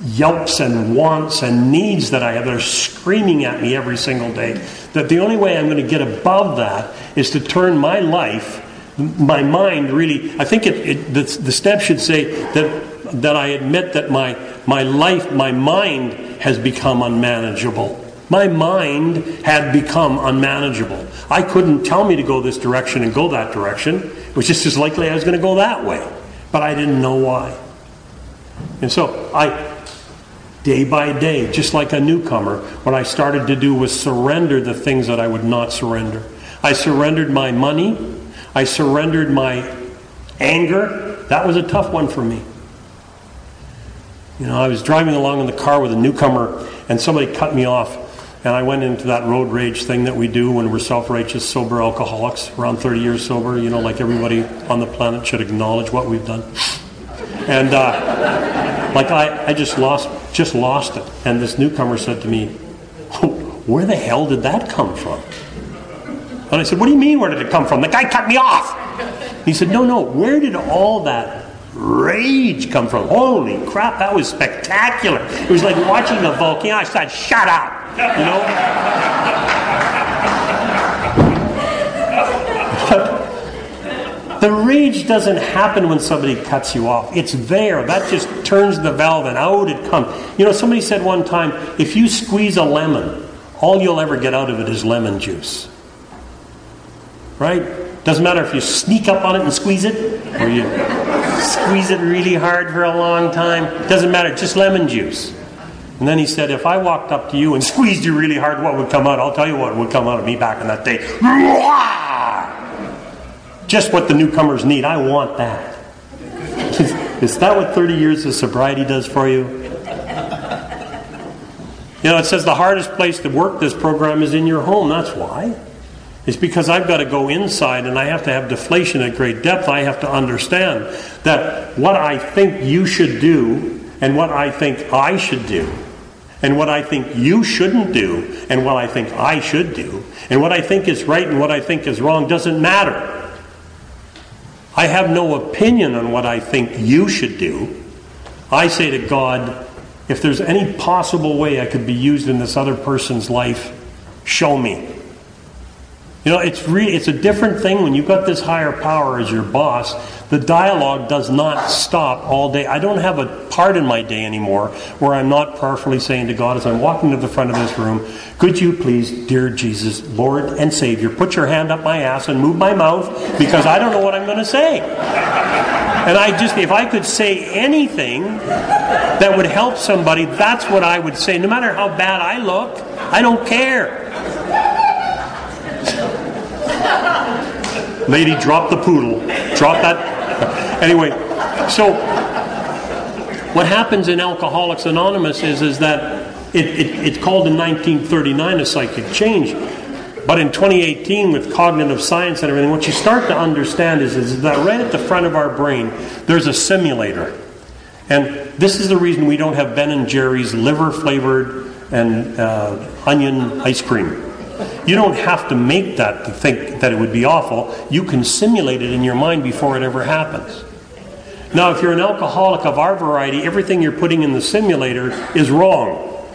yelps and wants and needs that I have that are screaming at me every single day. That the only way I'm going to get above that is to turn my life my mind really, I think it, it, the, the step should say that, that I admit that my, my life, my mind has become unmanageable. My mind had become unmanageable. I couldn't tell me to go this direction and go that direction. It was just as likely I was going to go that way. But I didn't know why. And so I, day by day, just like a newcomer, what I started to do was surrender the things that I would not surrender. I surrendered my money, I surrendered my anger. That was a tough one for me. You know, I was driving along in the car with a newcomer, and somebody cut me off. And I went into that road rage thing that we do when we're self righteous, sober alcoholics, around 30 years sober. You know, like everybody on the planet should acknowledge what we've done. And uh, like I, I just lost, just lost it. And this newcomer said to me, oh, "Where the hell did that come from?" And I said, What do you mean, where did it come from? The guy cut me off. He said, No, no, where did all that rage come from? Holy crap, that was spectacular. It was like watching a volcano. I said, Shut up. You know? The rage doesn't happen when somebody cuts you off. It's there. That just turns the valve and out it comes. You know, somebody said one time if you squeeze a lemon, all you'll ever get out of it is lemon juice. Right? Doesn't matter if you sneak up on it and squeeze it, or you squeeze it really hard for a long time. Doesn't matter, just lemon juice. And then he said, If I walked up to you and squeezed you really hard, what would come out? I'll tell you what would come out of me back in that day. Just what the newcomers need. I want that. Is that what 30 years of sobriety does for you? You know, it says the hardest place to work this program is in your home. That's why. It's because I've got to go inside and I have to have deflation at great depth. I have to understand that what I think you should do and what I think I should do and what I think you shouldn't do and what I think I should do and what I think is right and what I think is wrong doesn't matter. I have no opinion on what I think you should do. I say to God, if there's any possible way I could be used in this other person's life, show me. You know, it's re- it's a different thing when you've got this higher power as your boss. The dialogue does not stop all day. I don't have a part in my day anymore where I'm not prayerfully saying to God as I'm walking to the front of this room, Could you please, dear Jesus, Lord and Savior, put your hand up my ass and move my mouth because I don't know what I'm going to say. And I just, if I could say anything that would help somebody, that's what I would say. No matter how bad I look, I don't care. Lady, drop the poodle. Drop that. Anyway, so what happens in Alcoholics Anonymous is, is that it, it, it's called in 1939 a psychic change. But in 2018, with cognitive science and everything, what you start to understand is, is that right at the front of our brain, there's a simulator. And this is the reason we don't have Ben and Jerry's liver flavored and uh, onion ice cream. You don't have to make that to think that it would be awful. You can simulate it in your mind before it ever happens. Now, if you're an alcoholic of our variety, everything you're putting in the simulator is wrong.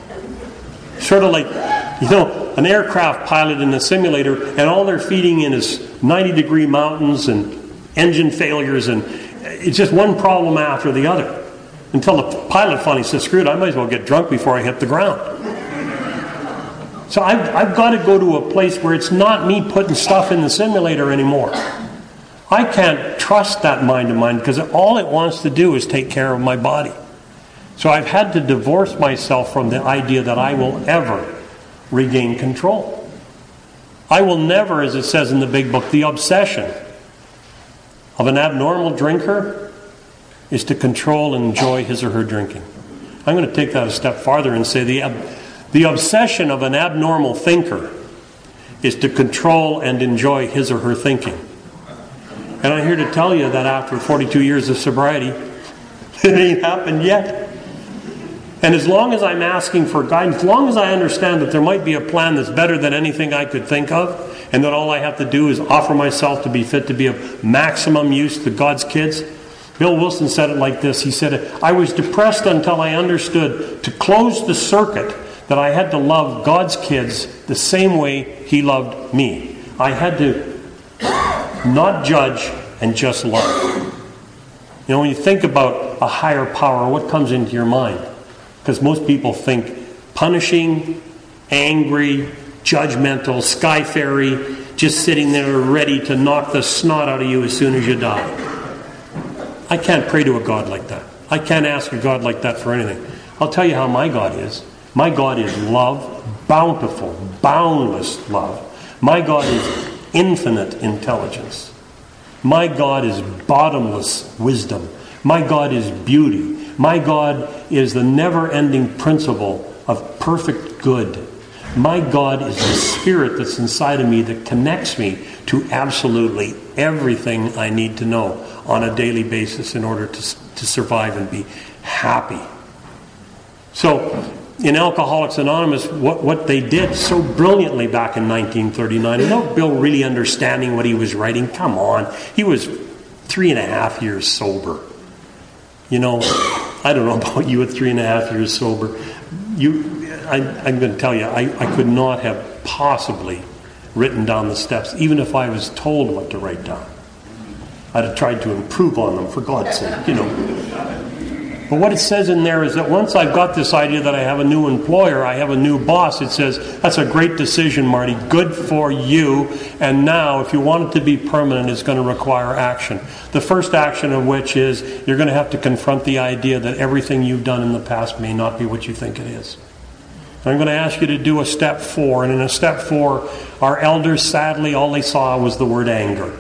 Sort of like, you know, an aircraft pilot in the simulator, and all they're feeding in is 90 degree mountains and engine failures, and it's just one problem after the other. Until the pilot finally says, screw it, I might as well get drunk before I hit the ground. So I've, I've got to go to a place where it's not me putting stuff in the simulator anymore. I can't trust that mind of mine because all it wants to do is take care of my body. So I've had to divorce myself from the idea that I will ever regain control. I will never, as it says in the big book, the obsession of an abnormal drinker is to control and enjoy his or her drinking. I'm going to take that a step farther and say the the obsession of an abnormal thinker is to control and enjoy his or her thinking. And I'm here to tell you that after 42 years of sobriety, it ain't happened yet. And as long as I'm asking for guidance, as long as I understand that there might be a plan that's better than anything I could think of, and that all I have to do is offer myself to be fit to be of maximum use to God's kids. Bill Wilson said it like this He said, I was depressed until I understood to close the circuit that I had to love God's kids the same way He loved me. I had to not judge and just love. You know, when you think about a higher power, what comes into your mind? Because most people think punishing, angry, judgmental, sky fairy, just sitting there ready to knock the snot out of you as soon as you die. I can't pray to a God like that. I can't ask a God like that for anything. I'll tell you how my God is. My God is love, bountiful, boundless love. My God is infinite intelligence. My God is bottomless wisdom. My God is beauty. My God is the never ending principle of perfect good. My God is the spirit that's inside of me that connects me to absolutely everything I need to know on a daily basis in order to, to survive and be happy. So, in Alcoholics Anonymous, what, what they did so brilliantly back in 1939, without Bill really understanding what he was writing, come on, he was three and a half years sober. You know, I don't know about you at three and a half years sober. You, I, am going to tell you, I, I could not have possibly written down the steps, even if I was told what to write down. I'd have tried to improve on them, for God's sake, you know. But what it says in there is that once I've got this idea that I have a new employer, I have a new boss, it says, that's a great decision, Marty. Good for you. And now, if you want it to be permanent, it's going to require action. The first action of which is you're going to have to confront the idea that everything you've done in the past may not be what you think it is. I'm going to ask you to do a step four. And in a step four, our elders, sadly, all they saw was the word anger.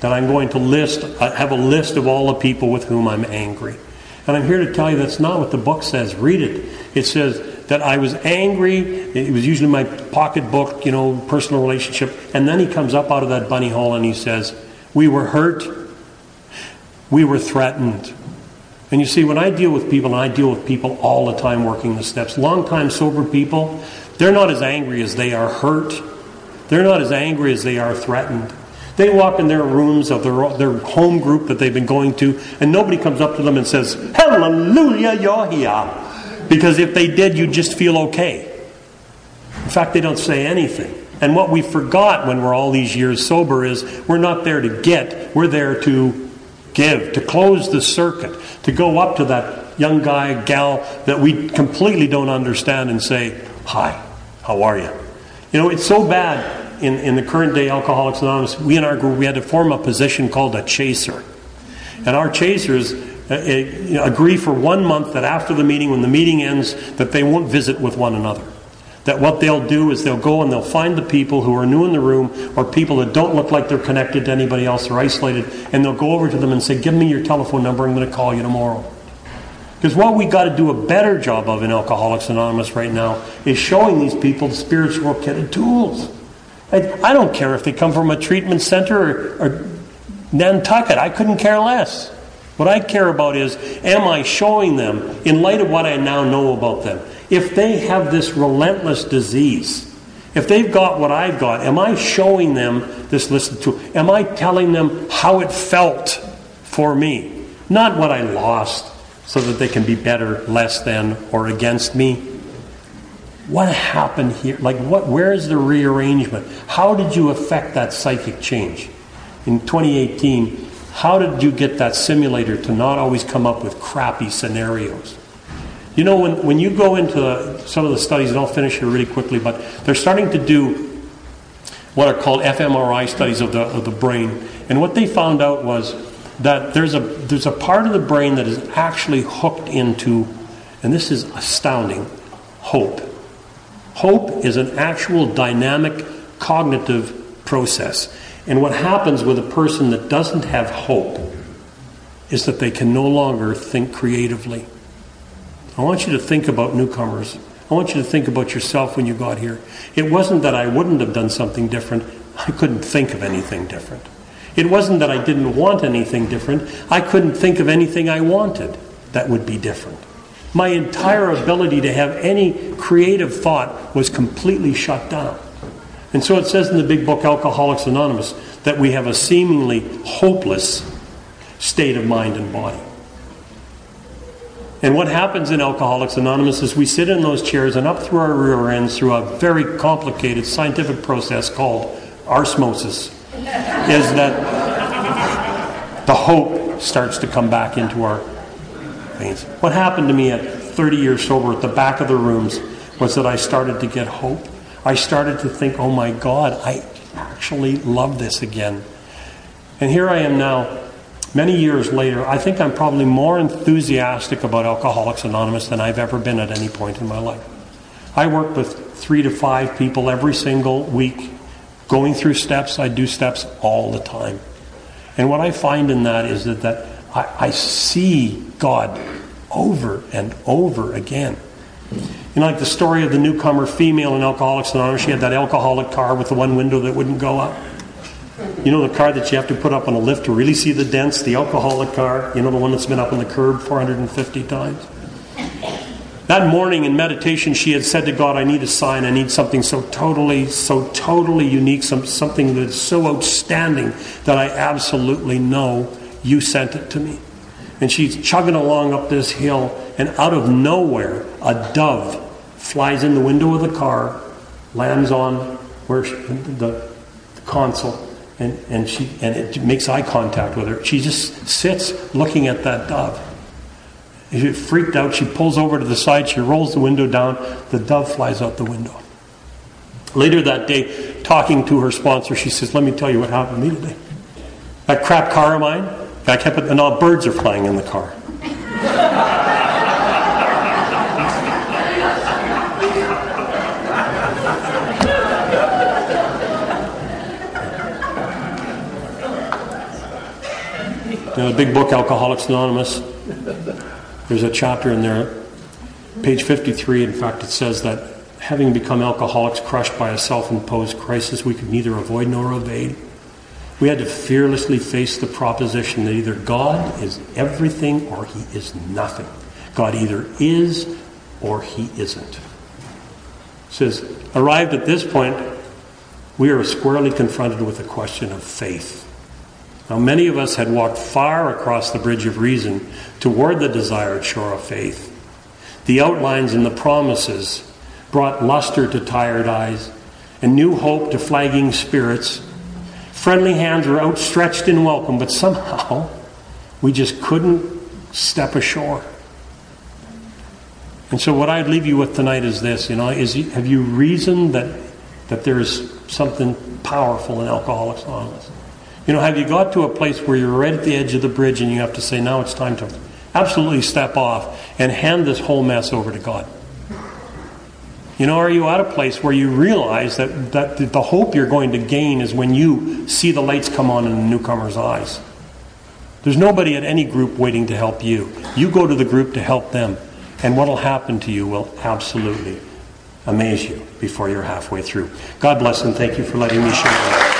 That I'm going to list, have a list of all the people with whom I'm angry. And I'm here to tell you that's not what the book says. Read it. It says that I was angry. It was usually my pocketbook, you know, personal relationship. And then he comes up out of that bunny hole and he says, We were hurt. We were threatened. And you see, when I deal with people, and I deal with people all the time working the steps, long time sober people, they're not as angry as they are hurt. They're not as angry as they are threatened. They walk in their rooms of their, their home group that they've been going to, and nobody comes up to them and says, Hallelujah, you're here. Because if they did, you'd just feel okay. In fact, they don't say anything. And what we forgot when we're all these years sober is we're not there to get, we're there to give, to close the circuit, to go up to that young guy, gal that we completely don't understand and say, Hi, how are you? You know, it's so bad in, in the current day Alcoholics Anonymous, we in our group, we had to form a position called a chaser. And our chasers uh, uh, agree for one month that after the meeting, when the meeting ends, that they won't visit with one another. That what they'll do is they'll go and they'll find the people who are new in the room or people that don't look like they're connected to anybody else or isolated, and they'll go over to them and say, Give me your telephone number, I'm going to call you tomorrow. Because what we got to do a better job of in Alcoholics Anonymous right now is showing these people the spiritual kit of tools. I, don't care if they come from a treatment center or, or Nantucket. I couldn't care less. What I care about is, am I showing them, in light of what I now know about them, if they have this relentless disease, if they've got what I've got, am I showing them this list to? Am I telling them how it felt for me? Not what I lost, so that they can be better, less than, or against me what happened here? Like, what, where is the rearrangement? How did you affect that psychic change? In 2018, how did you get that simulator to not always come up with crappy scenarios? You know, when, when you go into some of the studies, and I'll finish here really quickly, but they're starting to do what are called fMRI studies of the, of the brain. And what they found out was that there's a, there's a part of the brain that is actually hooked into, and this is astounding, hope. Hope is an actual dynamic cognitive process. And what happens with a person that doesn't have hope is that they can no longer think creatively. I want you to think about newcomers. I want you to think about yourself when you got here. It wasn't that I wouldn't have done something different, I couldn't think of anything different. It wasn't that I didn't want anything different, I couldn't think of anything I wanted that would be different. My entire ability to have any creative thought was completely shut down. And so it says in the big book, Alcoholics Anonymous, that we have a seemingly hopeless state of mind and body. And what happens in Alcoholics Anonymous is we sit in those chairs and up through our rear ends through a very complicated scientific process called osmosis, is that the hope starts to come back into our veins. What happened to me at 30 years sober at the back of the rooms was that I started to get hope. I started to think, oh my God, I actually love this again. And here I am now, many years later. I think I'm probably more enthusiastic about Alcoholics Anonymous than I've ever been at any point in my life. I work with three to five people every single week, going through steps. I do steps all the time. And what I find in that is that, that I, I see God over and over again. You know, like the story of the newcomer female in Alcoholics Anonymous. She had that alcoholic car with the one window that wouldn't go up. You know, the car that you have to put up on a lift to really see the dents, the alcoholic car, you know, the one that's been up on the curb 450 times? That morning in meditation, she had said to God, I need a sign. I need something so totally, so totally unique, some, something that is so outstanding that I absolutely know you sent it to me. And she's chugging along up this hill, and out of nowhere, a dove flies in the window of the car, lands on where she, the, the console, and, and, she, and it makes eye contact with her. She just sits looking at that dove. She freaked out. She pulls over to the side. She rolls the window down. The dove flies out the window. Later that day, talking to her sponsor, she says, Let me tell you what happened to me today. That crap car of mine, I kept it, and all birds are flying in the car. The big book, Alcoholics Anonymous, there's a chapter in there, page 53. In fact, it says that having become alcoholics crushed by a self imposed crisis we could neither avoid nor evade, we had to fearlessly face the proposition that either God is everything or he is nothing. God either is or he isn't. It says, arrived at this point, we are squarely confronted with the question of faith. Now, many of us had walked far across the bridge of reason toward the desired shore of faith. The outlines and the promises brought luster to tired eyes and new hope to flagging spirits Friendly hands were outstretched in welcome, but somehow we just couldn't step ashore. And so, what I'd leave you with tonight is this: you know, is have you reasoned that that there's something powerful in Alcoholics Anonymous? You know, have you got to a place where you're right at the edge of the bridge and you have to say, now it's time to absolutely step off and hand this whole mess over to God? You know, are you at a place where you realize that, that the hope you're going to gain is when you see the lights come on in the newcomer's eyes? There's nobody at any group waiting to help you. You go to the group to help them. And what will happen to you will absolutely amaze you before you're halfway through. God bless and thank you for letting me share that.